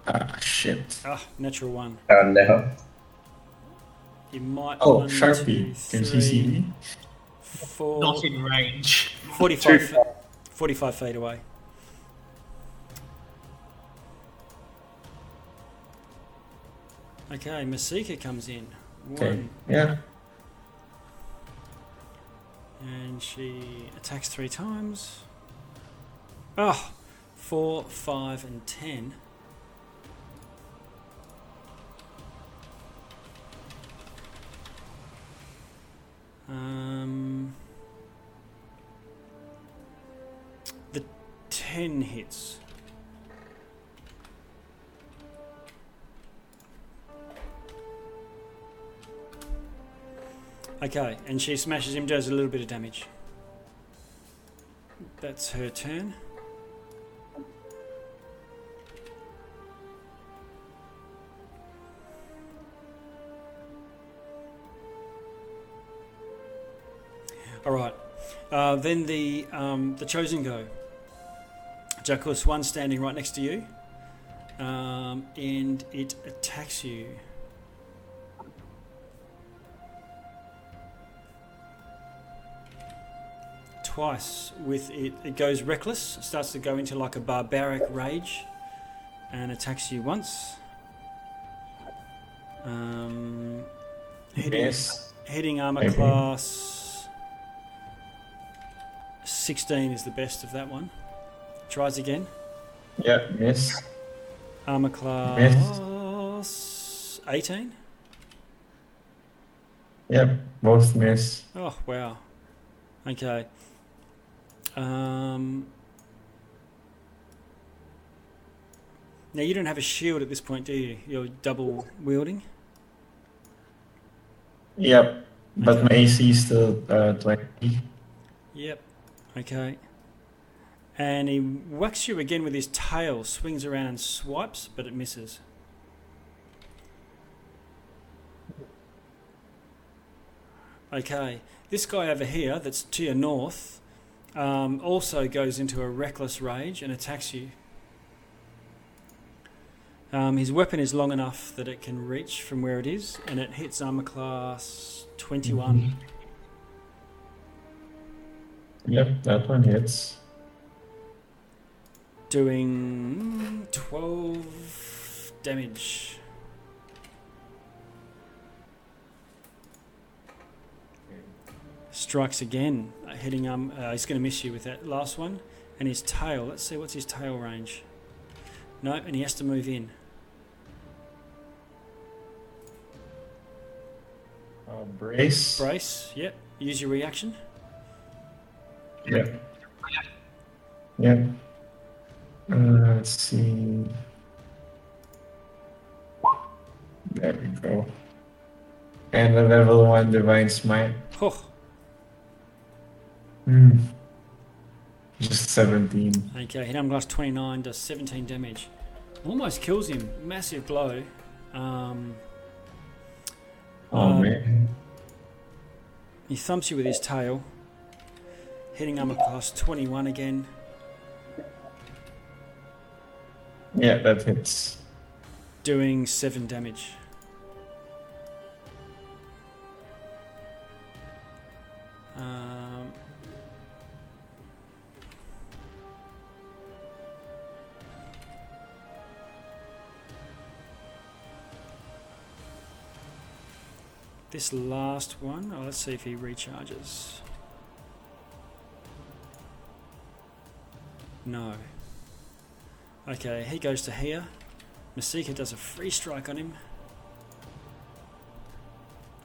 Ah, shit. Ah, natural one. Oh no. You might. Oh, one, Sharpie. two, Can she see me? Four, Not in range. 45, fe- 45 feet away. Okay, Masika comes in. Okay. One. Yeah. And she attacks three times. Oh, four, five, and ten. Um, the ten hits. Okay, and she smashes him, does a little bit of damage. That's her turn. All right. Uh, then the um, the chosen go. Jackus, one standing right next to you, um, and it attacks you. twice with it. It goes reckless, starts to go into like a barbaric rage, and attacks you once. Um, hitting, Yes. hitting armor class 16 is the best of that one. Tries again. Yeah, miss. Armor class 18. Yep, both miss. Oh wow. Okay. Um, now you don't have a shield at this point, do you? You're double wielding. Yep, but my AC is still uh, 20. Yep. Okay. And he whacks you again with his tail, swings around and swipes, but it misses. Okay. This guy over here, that's to your north, um, also goes into a reckless rage and attacks you. Um, his weapon is long enough that it can reach from where it is, and it hits armor class 21. Yep, that one hits. doing 12 damage. Strikes again, hitting um. Uh, he's going to miss you with that last one, and his tail. Let's see what's his tail range. No, and he has to move in. Uh, brace. Brace. Yep. Use your reaction. Yep. Yeah. Uh, let's see. There we go. And a level 1 Divine Smite. Oh, Hmm. Just 17. okay. Hit armor class 29 does 17 damage. Almost kills him. Massive blow. Um, Oh Um, man. he thumps you with his tail. Hitting armor class 21 again. Yeah, that hits. Doing 7 damage. Um, this last one, oh, let's see if he recharges. No. Okay, he goes to here. Masika does a free strike on him.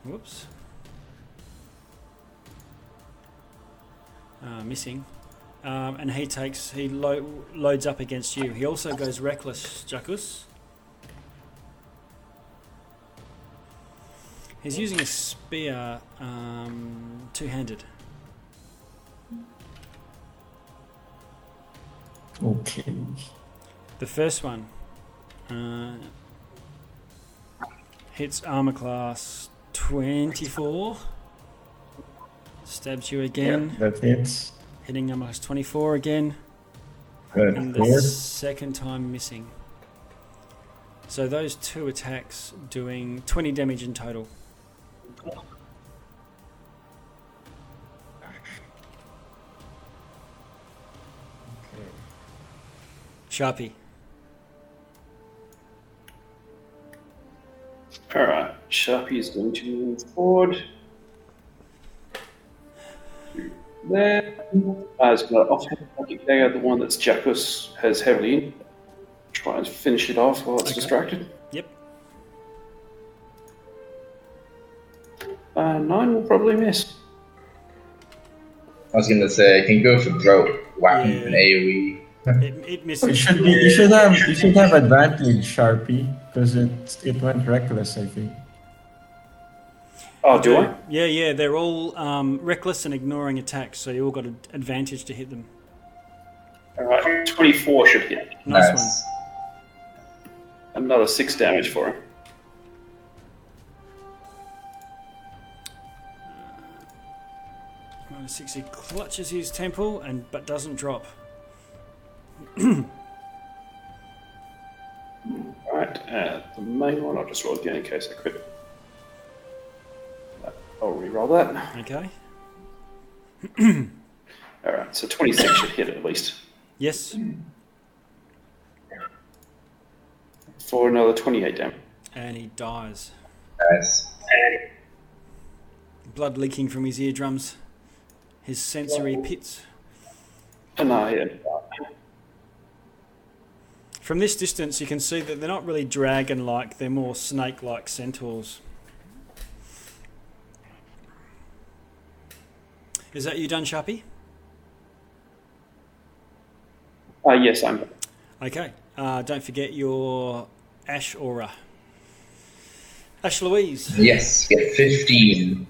Whoops. Uh, missing. Um, and he takes, he lo- loads up against you. He also goes reckless, Jakus. He's using a spear um, two handed. Okay. The first one uh, hits armor class 24. Stabs you Yeah, again. that hits. Hitting armor class 24 again. Good. And the second time missing. So those two attacks doing 20 damage in total. Sharpie. Alright, Sharpie is going to move forward. There. Uh, it's got an offhand pocket dagger, the one that's Jackus has heavily in. Try and finish it off while it's Okay. distracted. Yep. Uh, nine will probably miss. I was gonna say, I can go for throat, whack him with an AoE. It, it You misses. should be, you should have you should have advantage, Sharpie, because it it went reckless. I think. Oh, do I? Yeah, yeah, they're all um, reckless and ignoring attacks, so you all got an advantage to hit them. Alright, 24 should hit. Nice, Nice. Another 6 damage for him. one. Minus six, he clutches his temple and but doesn't drop. Alright, uh, the main one, I'll just roll again in case I crit. Uh, I'll re-roll that. Okay. [clears throat] Alright, so 26 should hit at least. Yes, For another 28 damage. and he dies. Nice. Blood leaking from his eardrums, his sensory pits. And I yeah. From this distance, you can see that they're not really dragon-like; they're more snake-like centaurs. Is that you done, Sharpie? Uh, yes, I'm. Okay. Uh, don't forget your Ash Aura. Ash Louise. Yes, get 15.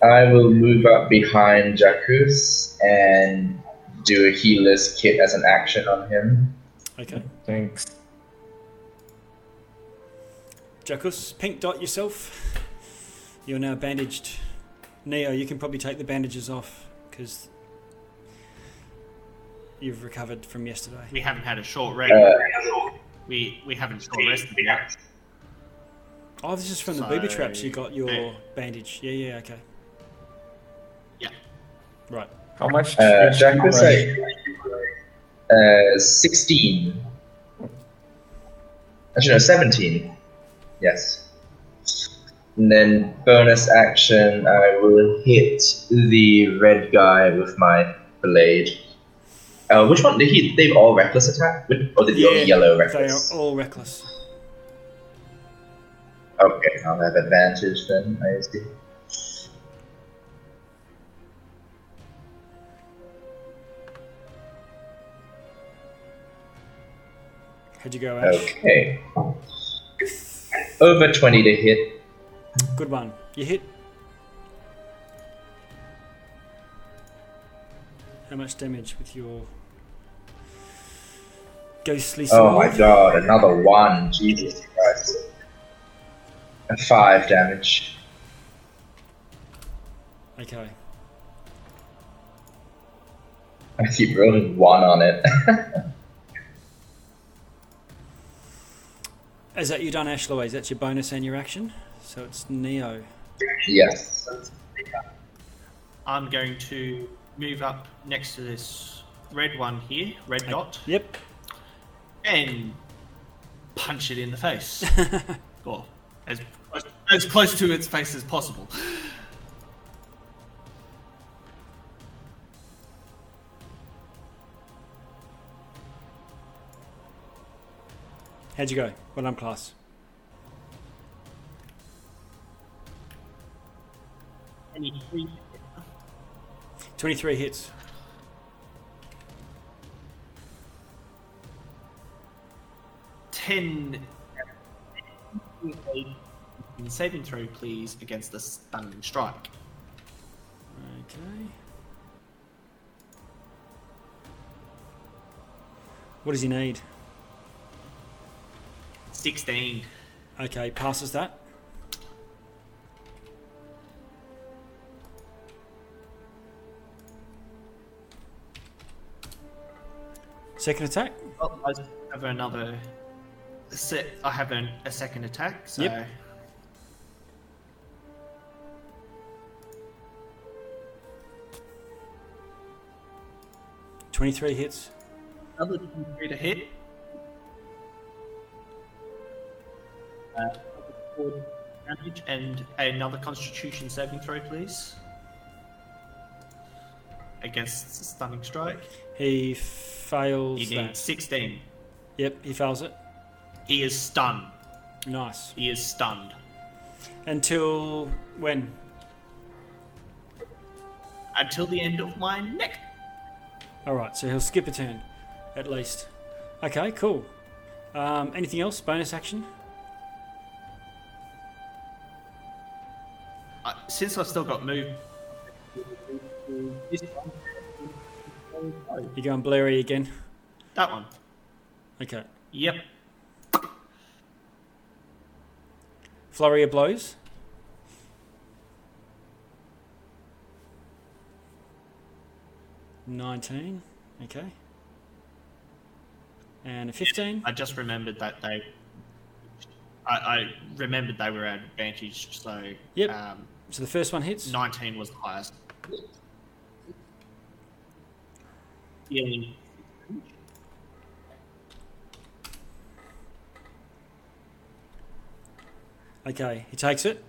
I will move up behind Jacuz and do a healer's kit as an action on him. Okay. Thanks. Jakus, pink dot yourself. You're now bandaged. Neo, you can probably take the bandages off because you've recovered from yesterday. We haven't had a short rest. Uh, we we haven't short rested yet. Oh, this is from the booby traps. You got your Yeah. bandage. Yeah, yeah, okay. Yeah. Right. How much? uh, HP Jacuz, I, uh, 16. Actually, no, 17. Yes. And then bonus action, I will hit the red guy with my blade. Uh, which one? Did he? They've all reckless attack, or did the Yeah, yellow reckless? They are all reckless. Okay, I'll have advantage then. I see. How'd you go, Ash? Okay. Over 20 to hit. Good one. You hit. How much damage with your ghostly oh sword. Oh my god, another one. Jesus Christ. A five damage. Okay. I keep rolling one on it. [laughs] Is that you done, Ash Is that your bonus and your action. So it's Neo. yes. I'm going to move up next to this red one here, red dot, Yep. and punch it in the face. [laughs] or as, as close to its face as possible. How'd you go? Well done, class. Twenty-three. 23 hits. Ten. Saving throw, please, against the stunning strike. Okay. What does he need? 16. Okay, passes that. Second attack. Well, I have another. Set, I have an, a second attack, so. Yep. Twenty-three hits. Another 23 to hit. Damage and another Constitution saving throw, please. Against stunning strike. He fails You that. 16. Yep, he fails it. He is stunned. Nice. He is stunned. Until when? Until the end of my neck. All right, so he'll skip a turn, at least. Okay, cool. Um, anything else? Bonus action? Since I've still got move. This one. You going blurry again? That one. Okay. Yep. Flurry of blows. Nineteen. Okay. And a fifteen. I just remembered that they. I, I remembered they were at advantage, so. Yep. Um, So the first one hits. 19 was the highest. Healing. Okay, he takes it,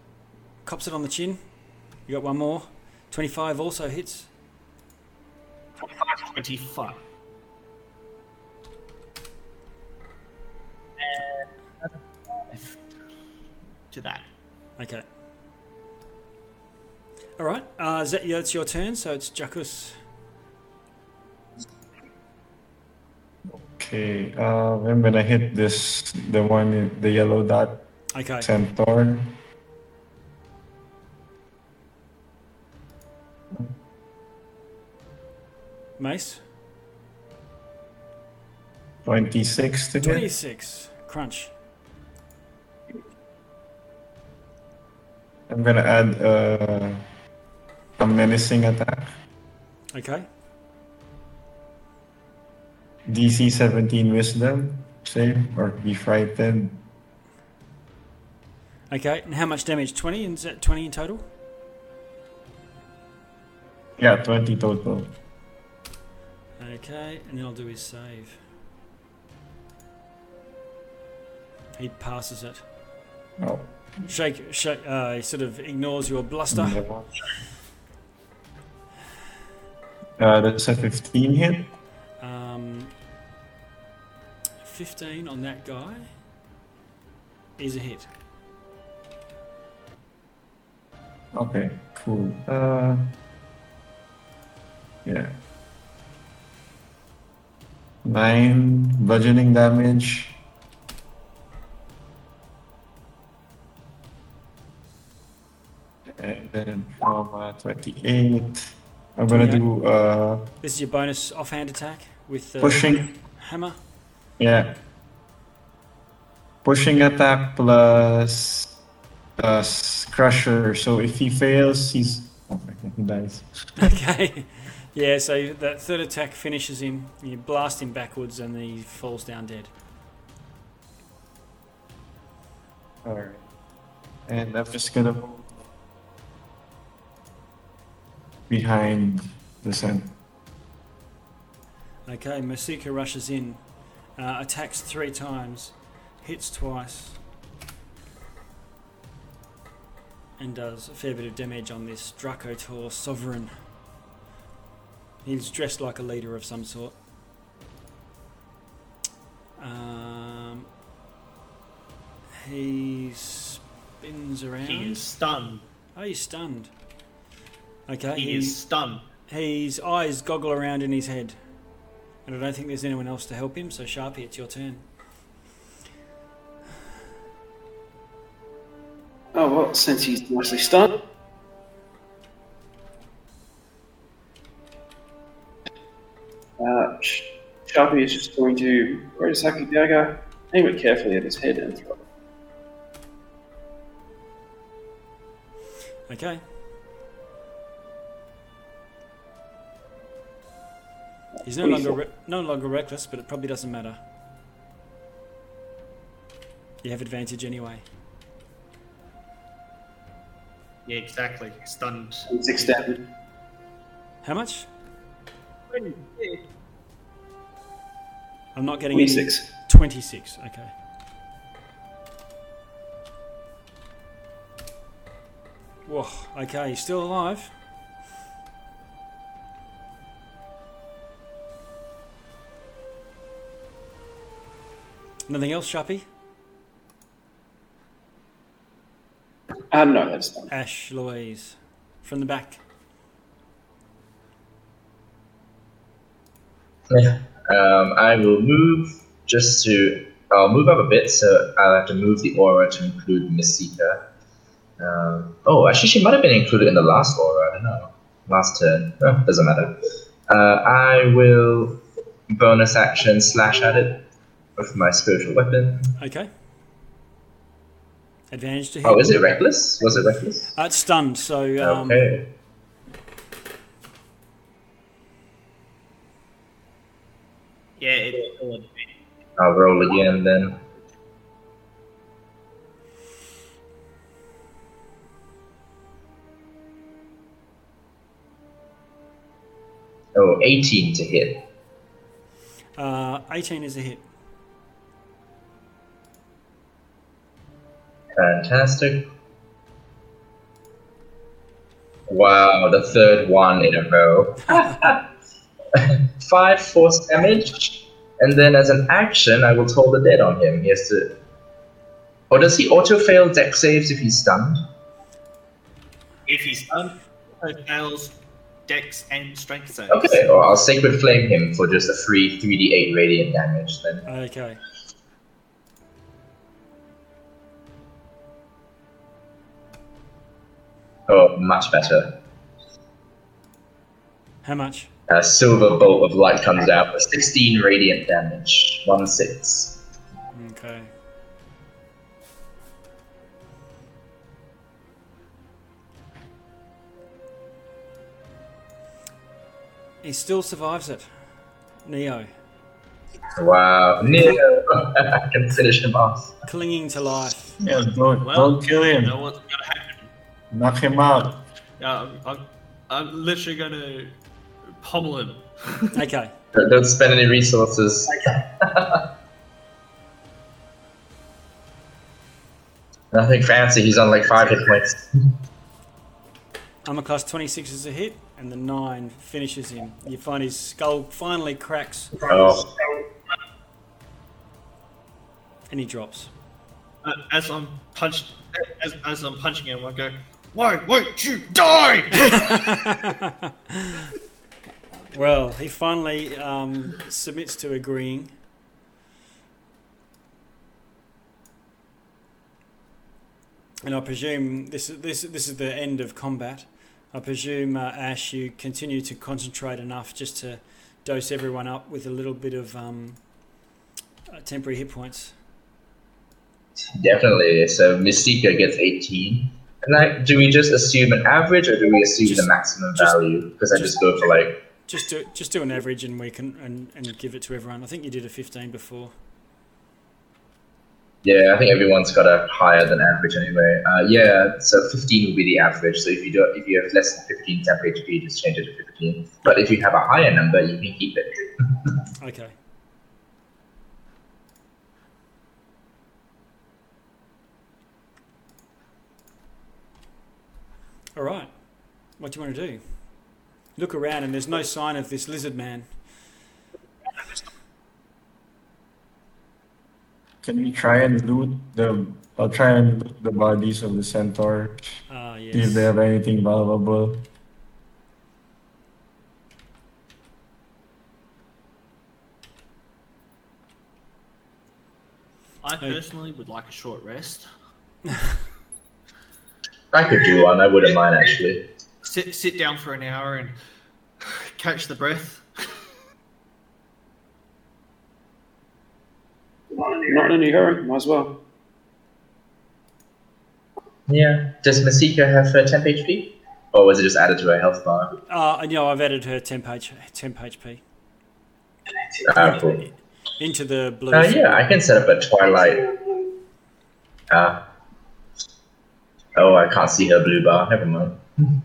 cops it on the chin. You got one more. Twenty-five also hits. 25. To that. Okay. All right. Uh, that, yeah, it's your turn. So it's Jackus. Okay, uh, I'm gonna hit this, the one, the yellow dot, Okay. centaur. Mace. 26 to hit. Twenty-six. Crunch. I'm gonna add uh, a menacing attack. Okay. DC 17 wisdom save or be frightened. Okay. And how much damage? Twenty. Is that twenty in total? Yeah, 20 total. Okay. And then I'll do his save. He passes it. Oh. Shake. Shake. Uh, he sort of ignores your bluster. Uh, that's a 15 hit. Um, 15 on that guy is a hit. Okay, cool. Uh, yeah. Nine bludgeoning damage. And then from uh, 28, I'm gonna Okay. do uh, This is your bonus offhand attack with the pushing. hammer. Yeah. Pushing attack plus plus crusher. So if he fails, he's oh he dies. [laughs] Okay. Yeah, so that third attack finishes him. You blast him backwards and he falls down dead. All right. And I'm just gonna move behind the center. Okay, Masika rushes in, uh, attacks three times, hits twice, and does a fair bit of damage on this Dracotor Sovereign. He's dressed like a leader of some sort. Um, he spins around. He is stunned. Oh, he's stunned. Okay, He is stunned. His eyes goggle around in his head. And I don't think there's anyone else to help him, so Sharpie, it's your turn. Oh well, since he's nicely stunned. Uh, Sharpie is just going to Rosaki dagger, aim it carefully at his head and throw it. Okay. He's no What do you longer re- no longer reckless, but it probably doesn't matter. You have advantage anyway. Yeah, exactly. Stunned. Six damage. How much? I'm not getting any- 26. 26. Okay. Whoa. Okay, he's still alive. Nothing else, Sharpie? Uh, no, that's done. Ash, Louise. From the back. Yeah. Um, I will move just to. I'll move up a bit, so I'll have to move the aura to include Mystica. Um, oh, actually, she might have been included in the last aura. I don't know. Last turn. Oh, doesn't matter. Uh, I will bonus action slash at it with my spiritual weapon. Okay. Advantage to hit. Oh, is it reckless? Was it reckless? Uh, it's stunned, so um, Okay. Yeah, it's still I'll roll again then. Oh, 18 to hit. uh, 18 is a hit. Fantastic. Wow, the third one in a row. [laughs] Five force damage, and then as an action, I will toll the dead on him. He has to. Or does he auto fail dex saves if he's stunned? If he's stunned, it fails dex and strength saves. Okay, or I'll sacred flame him for just a free 3d8 radiant damage then. Okay. Oh, much better. How much? A silver bolt of light comes out for 16 radiant damage. 1 6. Okay. He still survives it. Neo. Wow. Neo! [laughs] I can finish him off. Clinging to life. Yeah, don't, Well, don't kill You him. know what's gonna happen? Knock him out. Yeah, I'm, I'm, I'm literally gonna pummel him. [laughs] Okay. Don't don't spend any resources. Okay. [laughs] Nothing fancy, he's on like 5 hit points. [laughs] Armor class 26 is a hit, and the 9 finishes him. You find his skull finally cracks, Oh. and he drops. Uh, as I'm punch, as, as I'm punching him, I go, "Why won't you die?" [laughs] Well, he finally um, submits to agreeing. And I presume this is this this is the end of combat. I presume uh, Ash, you continue to concentrate enough just to dose everyone up with a little bit of um, uh, temporary hit points. Definitely. So Mystica gets 18. And like, do we just assume an average or do we assume Just- the maximum just- value? Because I just- just go for like, Just do just do an average, and we can and, and give it to everyone. I think you did a fifteen before. yeah, I think everyone's got a higher than average anyway. Uh, yeah, so 15 would be the average. So if you do, if you have less than 15 temp HP, just change it to 15. But if you have a higher number, you can keep it. [laughs] Okay. All right. What do you want to do? Look around, and there's no sign of this lizard man. Can we try and loot the? I'll try and loot the bodies of the centaur. Ah, See if they have anything valuable. I personally would like a short rest. [laughs] I could do one. I wouldn't mind actually. Sit sit down for an hour and catch the breath. Not in any hurry, might as well. Yeah. Does Masika have uh, temp HP? Or was it just added to her health bar? Uh, and, you know, I've added her temp, H, temp HP Ah, cool. into the blue. Uh, yeah, I can set up a Twilight. Uh, oh, I can't see her blue bar. Never mind. [laughs]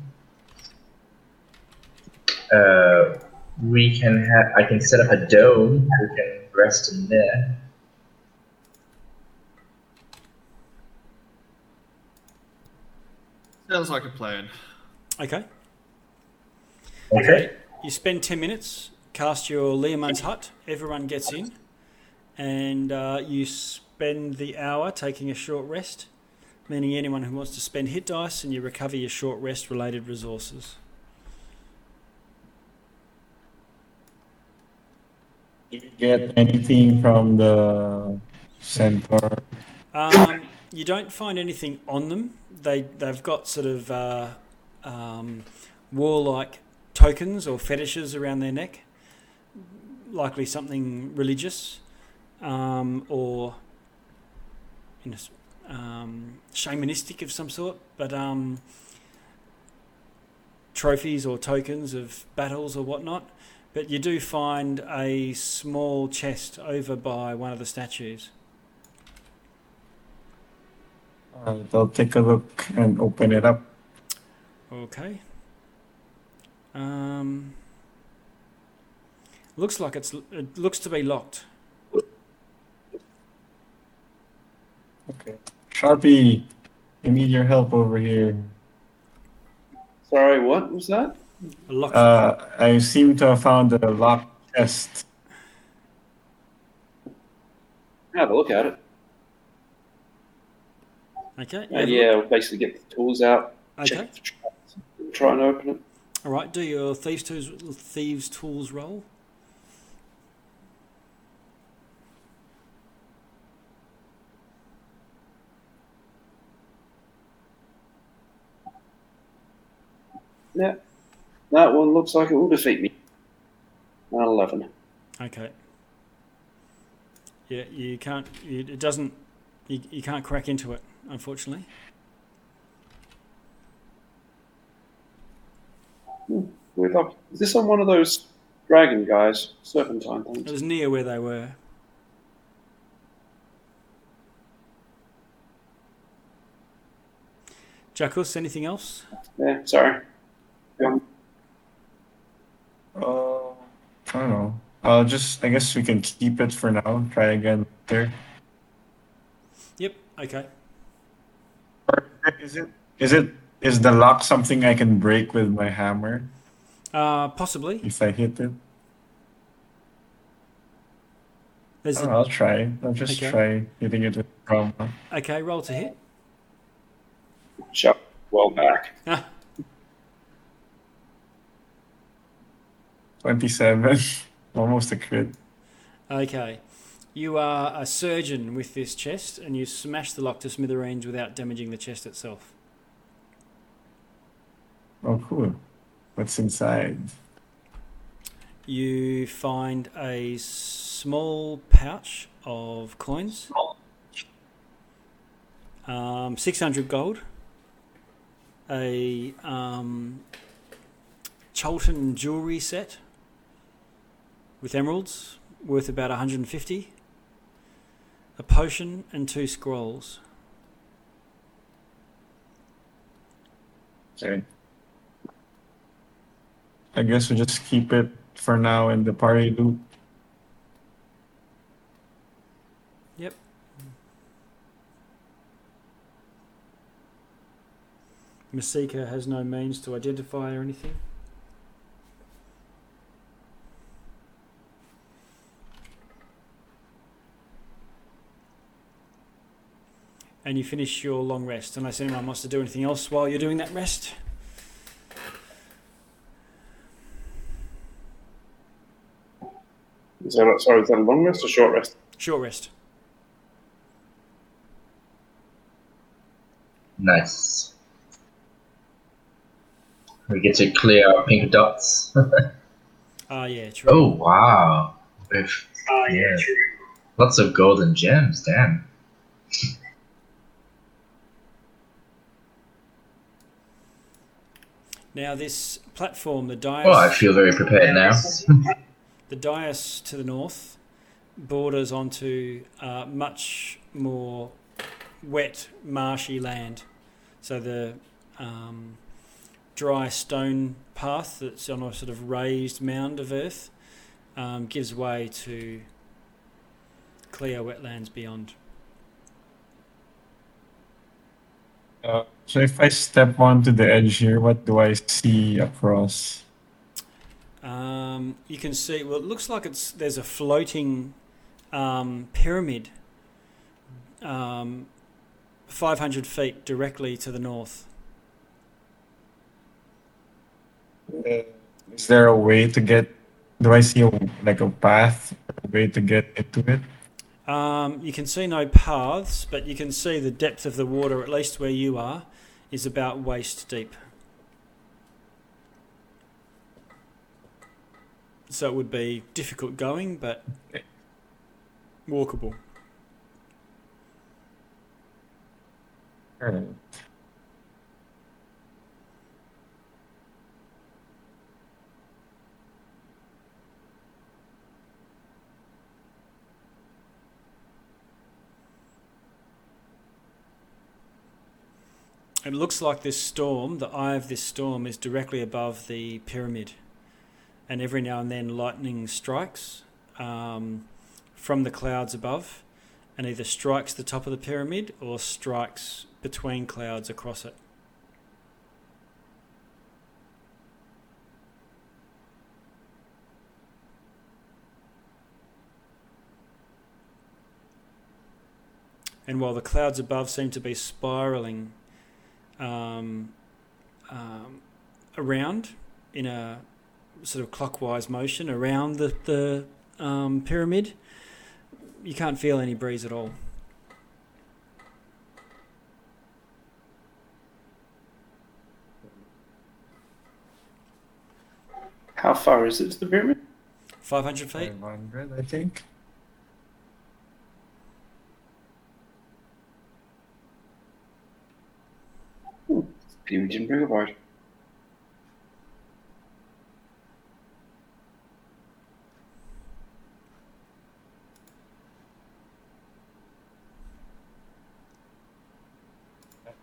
Uh, we can have. I can set up a dome. We can rest in there. Sounds like a plan. Okay. Okay. You spend 10 minutes, cast your Leomund's hut, everyone gets in, and uh, you spend the hour taking a short rest, meaning anyone who wants to spend hit dice and you recover your short rest related resources. Did you get anything from the centaur? Um, you don't find anything on them. They they've got sort of uh, um, warlike tokens or fetishes around their neck, likely something religious, um, or you know, s- um, shamanistic of some sort. But um, trophies or tokens of battles or whatnot. But you do find a small chest over by one of the statues. Uh, I'll take a look and open it up. Okay. Um, looks like it's it looks to be locked. Okay. Sharpie, I need your help over here. Sorry, what was that? A lock. Uh, I seem to have found a lock chest. Have a look at it. okay. And yeah, we'll basically get the tools out, Okay. check try and open it. All right. Do your thieves tools thieves tools roll. Yeah, that one looks like it will defeat me. An 11. Okay. Yeah, you can't. You, it doesn't. You, you can't crack into it, unfortunately. Hmm. Weird luck. Is this on one of those dragon guys? Serpentine things? It was near where they were. Jackus, anything else? Yeah, sorry. Yeah. Uh, I don't know. I'll just, I guess we can keep it for now. Try again later. Yep. Okay. Or is it, is it, is the lock something I can break with my hammer Uh, possibly. if I hit it? There's Oh, a, I'll try. I'll just Okay. try hitting it with trauma. okay. Roll to hit. Shut well back. [laughs] 27. [laughs] Almost a crit. okay. You are a surgeon with this chest, and you smash the lock to smithereens without damaging the chest itself. Oh, cool. What's inside? You find a small pouch of coins, um, 600 gold, a um, Cholton jewelry set with emeralds worth about 150, a potion, and two scrolls. Okay. I guess we just keep it for now in the party loop. Yep. Masika has no means to identify or anything. And you finish your long rest, unless anyone wants to do anything else while you're doing that rest. Is that a, sorry? Is that a long rest or short rest? Short rest. Nice. We get to clear our pink dots. [laughs] Ah, yeah, true. oh wow. With, yeah. true. Lots of golden gems, damn. Now, this platform, the dais. Oh, I feel very prepared now. [laughs] The dais to the north borders onto uh, much more wet, marshy land. So the um, dry stone path that's on a sort of raised mound of earth um, gives way to clear wetlands beyond. Uh, so if I step onto the edge here, what do I see across? Um, you can see. Well, it looks like it's there's a floating um, pyramid, um, 500 feet directly to the north. Uh, is there a way to get? Do I see a, like a path, a way to get into it? Um, you can see no paths, but you can see the depth of the water, at least where you are, is about waist deep. So it would be difficult going, but walkable. It looks like this storm, the eye of this storm, is directly above the pyramid, and every now and then lightning strikes um, from the clouds above, and either strikes the top of the pyramid or strikes between clouds across it. And while the clouds above seem to be spiraling um, um, around in a sort of clockwise motion around the, the um, pyramid, you can't feel any breeze at all. How far is it to the pyramid? 500 feet? 500, I think. Pity we didn't bring a boat.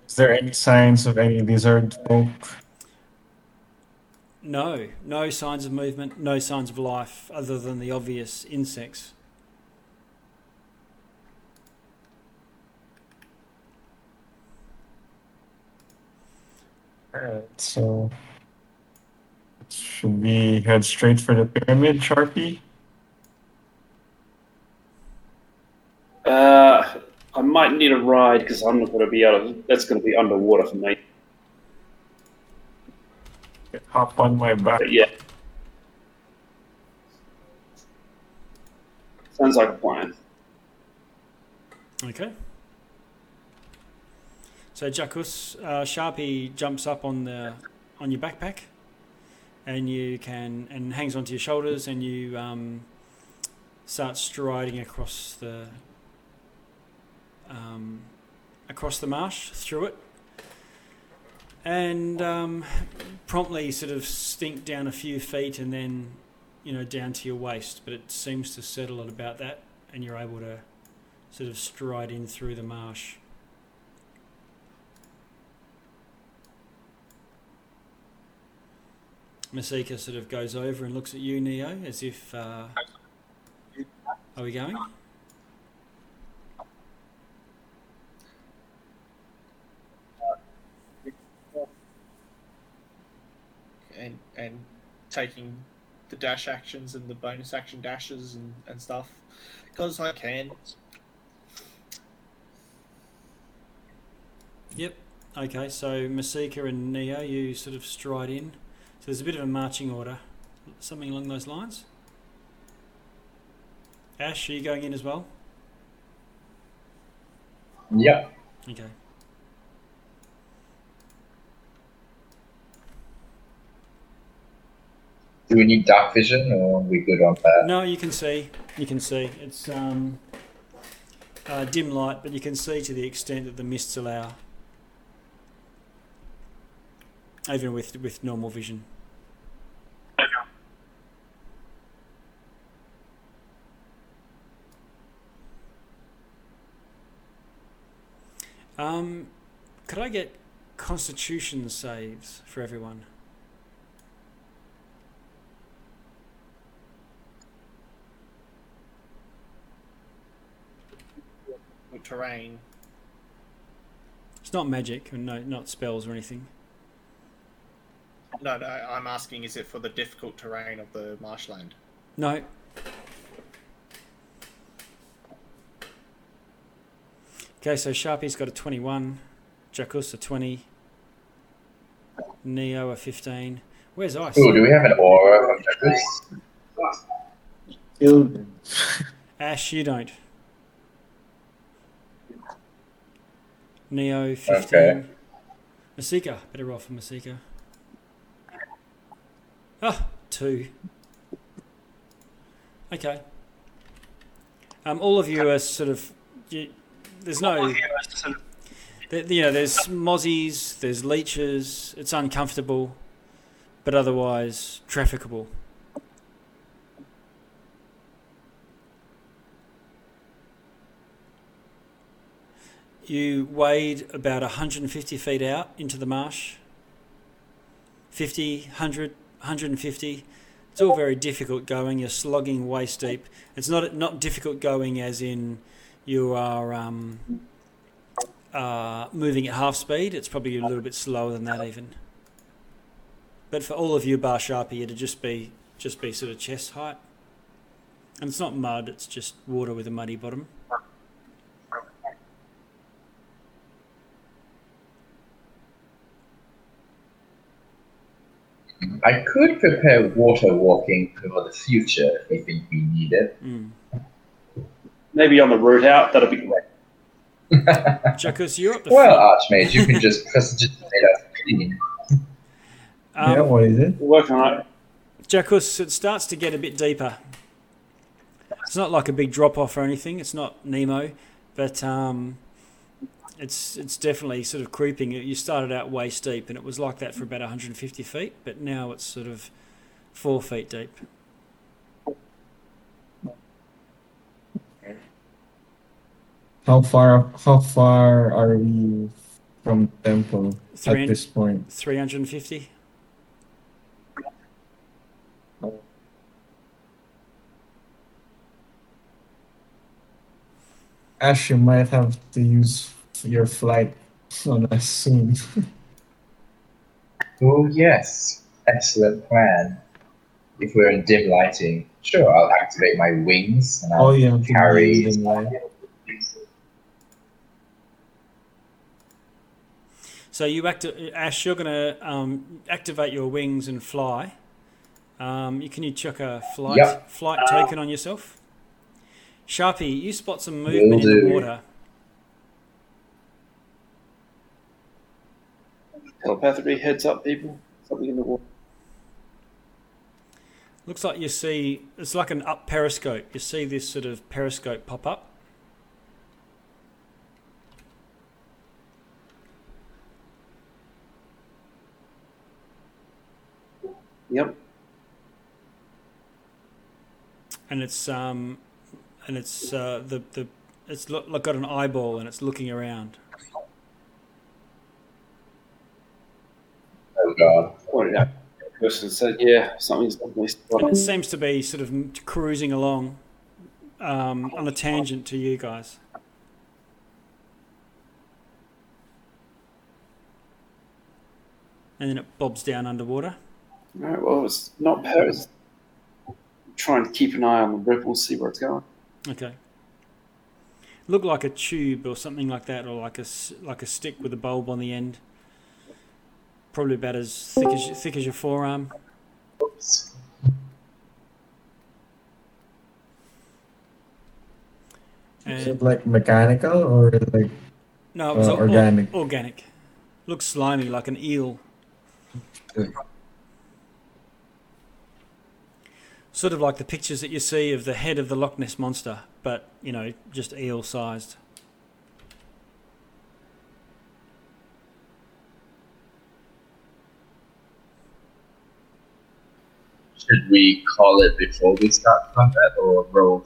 Is there any signs of any lizard folk? No, no signs of movement, no signs of life other than the obvious insects. Alright, so should we head straight for the pyramid, Sharpie? Uh, I might need a ride because I'm not going to be out of. That's going to be underwater for me. Hop on my back. But yeah, sounds like a plan. Okay. So Jackus, uh, Sharpie jumps up on the on your backpack, and you can and hangs onto your shoulders, and you um, starts striding across the um, across the marsh through it, and um, promptly sort of stink down a few feet and then you know down to your waist. But it seems to settle at about that, and you're able to sort of stride in through the marsh. Masika sort of goes over and looks at you, Neo, as if. Uh, are we going? and and taking the dash actions and the bonus action dashes and, and stuff because I can. Yep. Okay, so Masika and Neo, you sort of stride in. So there's a bit of a marching order, something along those lines. Ash, are you going in as well? Yep. Okay. Do we need dark vision or are we good on that? No, you can see. You can see. It's um, uh, dim light, but you can see to the extent that the mists allow. Even with with normal vision. Um, could I get Constitution saves for everyone? terrain. It's not magic, and no, not spells or anything. No, no, I'm asking is it for the difficult terrain of the marshland? No. Okay, so Sharpie's got a 21, Jackus a 20, Neo a 15. Where's Ice? Ooh, do we have an aura of this? Killed Ash, you don't. Neo 15. Okay. Masika, better roll for Masika. Ah, two. Okay. Um, all of you are sort of. You, there's no. There, you know, there's mozzies, there's leeches. It's uncomfortable, but otherwise trafficable. You wade about 150 feet out into the marsh. 50, 100, 150. It's all very difficult going. You're slogging waist deep. It's not not difficult going as in you are um, uh, moving at half speed. It's probably a little bit slower than that even. But for all of you, bar sharpie, it'd just be just be sort of chest height. And it's not mud. It's just water with a muddy bottom. I could prepare water walking for the future if we need it. Mm. Maybe on the route out, that'll be great. [laughs] Jackus, you're up the Well, front. Archmage, you can just prestidigitate us clean. Um, yeah, what is it? We're working on it. Jackus, it starts to get a bit deeper. It's not like a big drop off or anything. It's not Nemo, but um, it's it's definitely sort of creeping. You started out waist deep, and it was like that for about 150 feet, but now it's sort of four feet deep. How far? How far are we from temple Three at this point? 350. Ash, you might have to use your flight on us [laughs] soon. Oh, yes. Excellent plan. If we're in dim lighting, sure, I'll activate my wings and I'll oh, All you have to carry. do is in light. So you acti- Ash, you're going to um, activate your wings and fly. Um, you can you chuck a flight Yep. flight token on yourself? Sharpie, you spot some movement in the water. Telepathically heads up, people. Something in the water. Looks like you see it's like an up periscope. You see this sort of periscope pop up. Yep. and it's um, and it's uh, the the it's lo- got an eyeball and it's looking around. Oh god. Well, yeah. Person said, yeah, something's definitely It seems to be sort of cruising along um, on a tangent to you guys. And then it bobs down underwater. All right, well, it's not Paris. Trying to keep an eye on the ripples, see where it's going. Okay. Look like a tube or something like that, or like a s- like a stick with a bulb on the end. Probably about as thick as thick as your forearm. Oops. Is it like mechanical or like no, it was uh, or- organic? organic. Looks slimy, like an eel. Sort of like the pictures that you see of the head of the Loch Ness monster, but you know, just eel sized. Should we call it before we start combat or roll?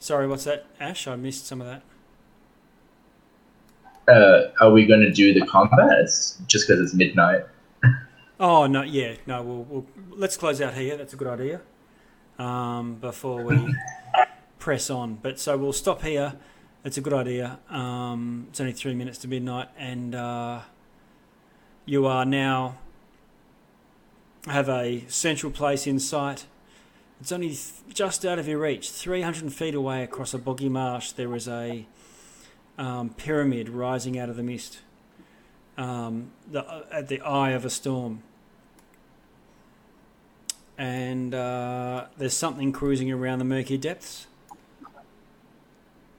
Sorry, what's that, Ash? I missed some of that. Uh, are we going to do the combat It's just because it's midnight? Oh no, yeah, no. We'll, we'll let's close out here. That's a good idea. Um, before we [laughs] press on, but so we'll stop here. It's a good idea. Um, it's only three minutes to midnight, and uh, you are now have a central place in sight. It's only th- just out of your reach, 300 feet away across a boggy marsh. There is a um, pyramid rising out of the mist um, the, at the eye of a storm. And uh, there's something cruising around the murky depths.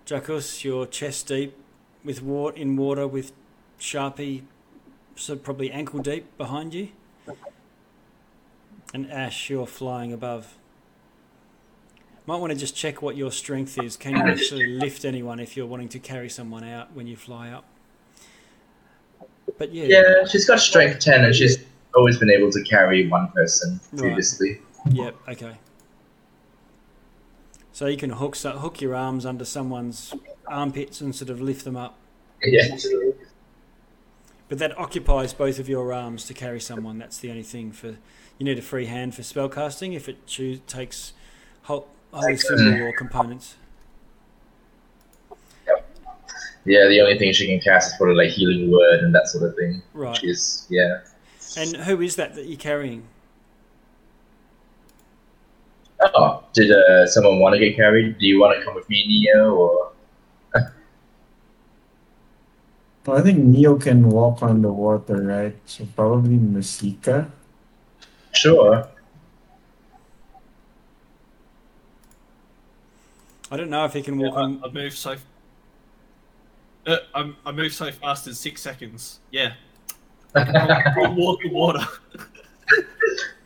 Jackus, you're chest deep with water in water with Sharpie, so probably ankle deep behind you. And Ash, you're flying above. Might want to just check what your strength is. Can you actually lift anyone if you're wanting to carry someone out when you fly up? But yeah, Yeah, she's got strength 10 and she's always been able to carry one person Right. previously. Yep. Okay. So you can hook so, hook your arms under someone's armpits and sort of lift them up. Yeah. But that occupies both of your arms to carry someone. That's the only thing for you need a free hand for spellcasting if it choose, takes whole, holy symbol or components. Yeah, the only thing she can cast is probably like healing word and that sort of thing. Right. Which is, yeah. And who is that that you're carrying? Oh, did uh, someone want to get carried? Do you want to come with me, Neo, or [laughs] Well, I think Neo can walk on the water, right? So probably Masika. sure? I don't know if he can walk I, on. I moved so. Uh, I, move so fast in six seconds. Yeah, I'll [laughs] walk in water.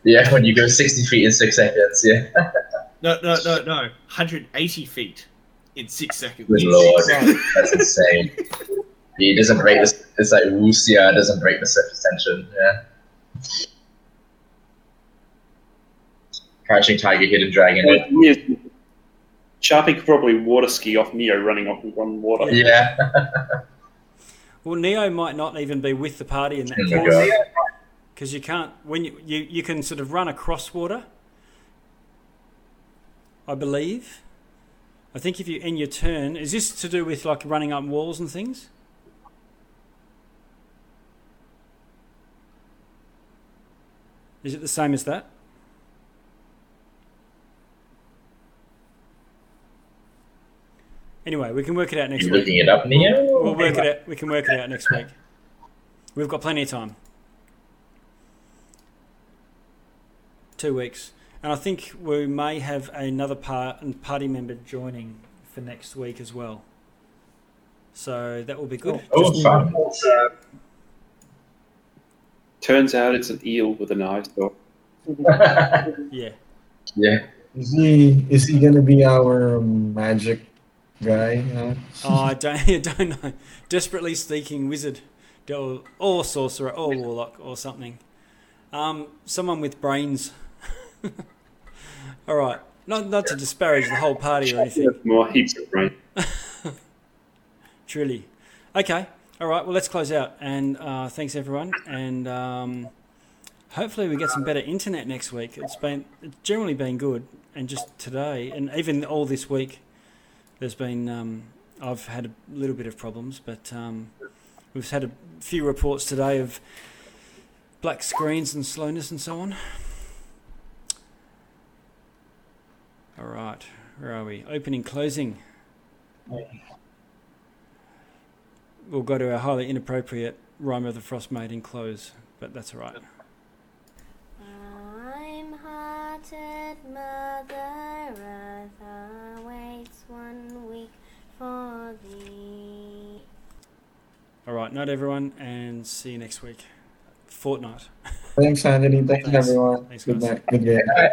Yeah, when you go sixty feet in six seconds. Yeah. No, no, no, no. 180 feet in six seconds. Good lord, that's insane. He doesn't break this. It's like Wuxia doesn't break the surface tension. Yeah. Crouching tiger, hidden dragon. Well, Neo's- Sharpie could probably water ski off Neo running off on water. Yeah. [laughs] Well, Neo might not even be with the party in that case. because you can't when you, you you can sort of run across water i believe. I think if you end your turn is this to do with like running up walls and things? Is it the same as that anyway we can work it out next You week looking it up, Neo? We'll work it out. We can work it out next week. We've got plenty of time. Two weeks, and I think we may have another part party member joining for next week as well. So that will be good. Oh, fun. Turns out it's an eel with an eye stalk. [laughs] Yeah. yeah. Is he is he gonna be our um, magic guy? Huh? Oh, I don't, [laughs] I don't know. Desperately seeking wizard, or, or sorcerer, or warlock, or something. Um, someone with brains. [laughs] All right. Not not to disparage the whole party or anything. More heaps of rain. [laughs] Truly. Okay. All right. Well, let's close out. And uh, thanks everyone. And um, hopefully we get some better internet next week. It's been it's generally been good, and just today, and even all this week, there's been um, I've had a little bit of problems, but um, we've had a few reports today of black screens and slowness and so on. All right. Where are we? Opening, closing. We'll go to our highly inappropriate rhyme of the frost maiden close, but that's all right. I'm hearted mother, Earth waits one week for thee. All right, night everyone, and see you next week. Fortnight. Thanks, Anthony. Thanks, Thanks. everyone. Thanks, Good night. Good night.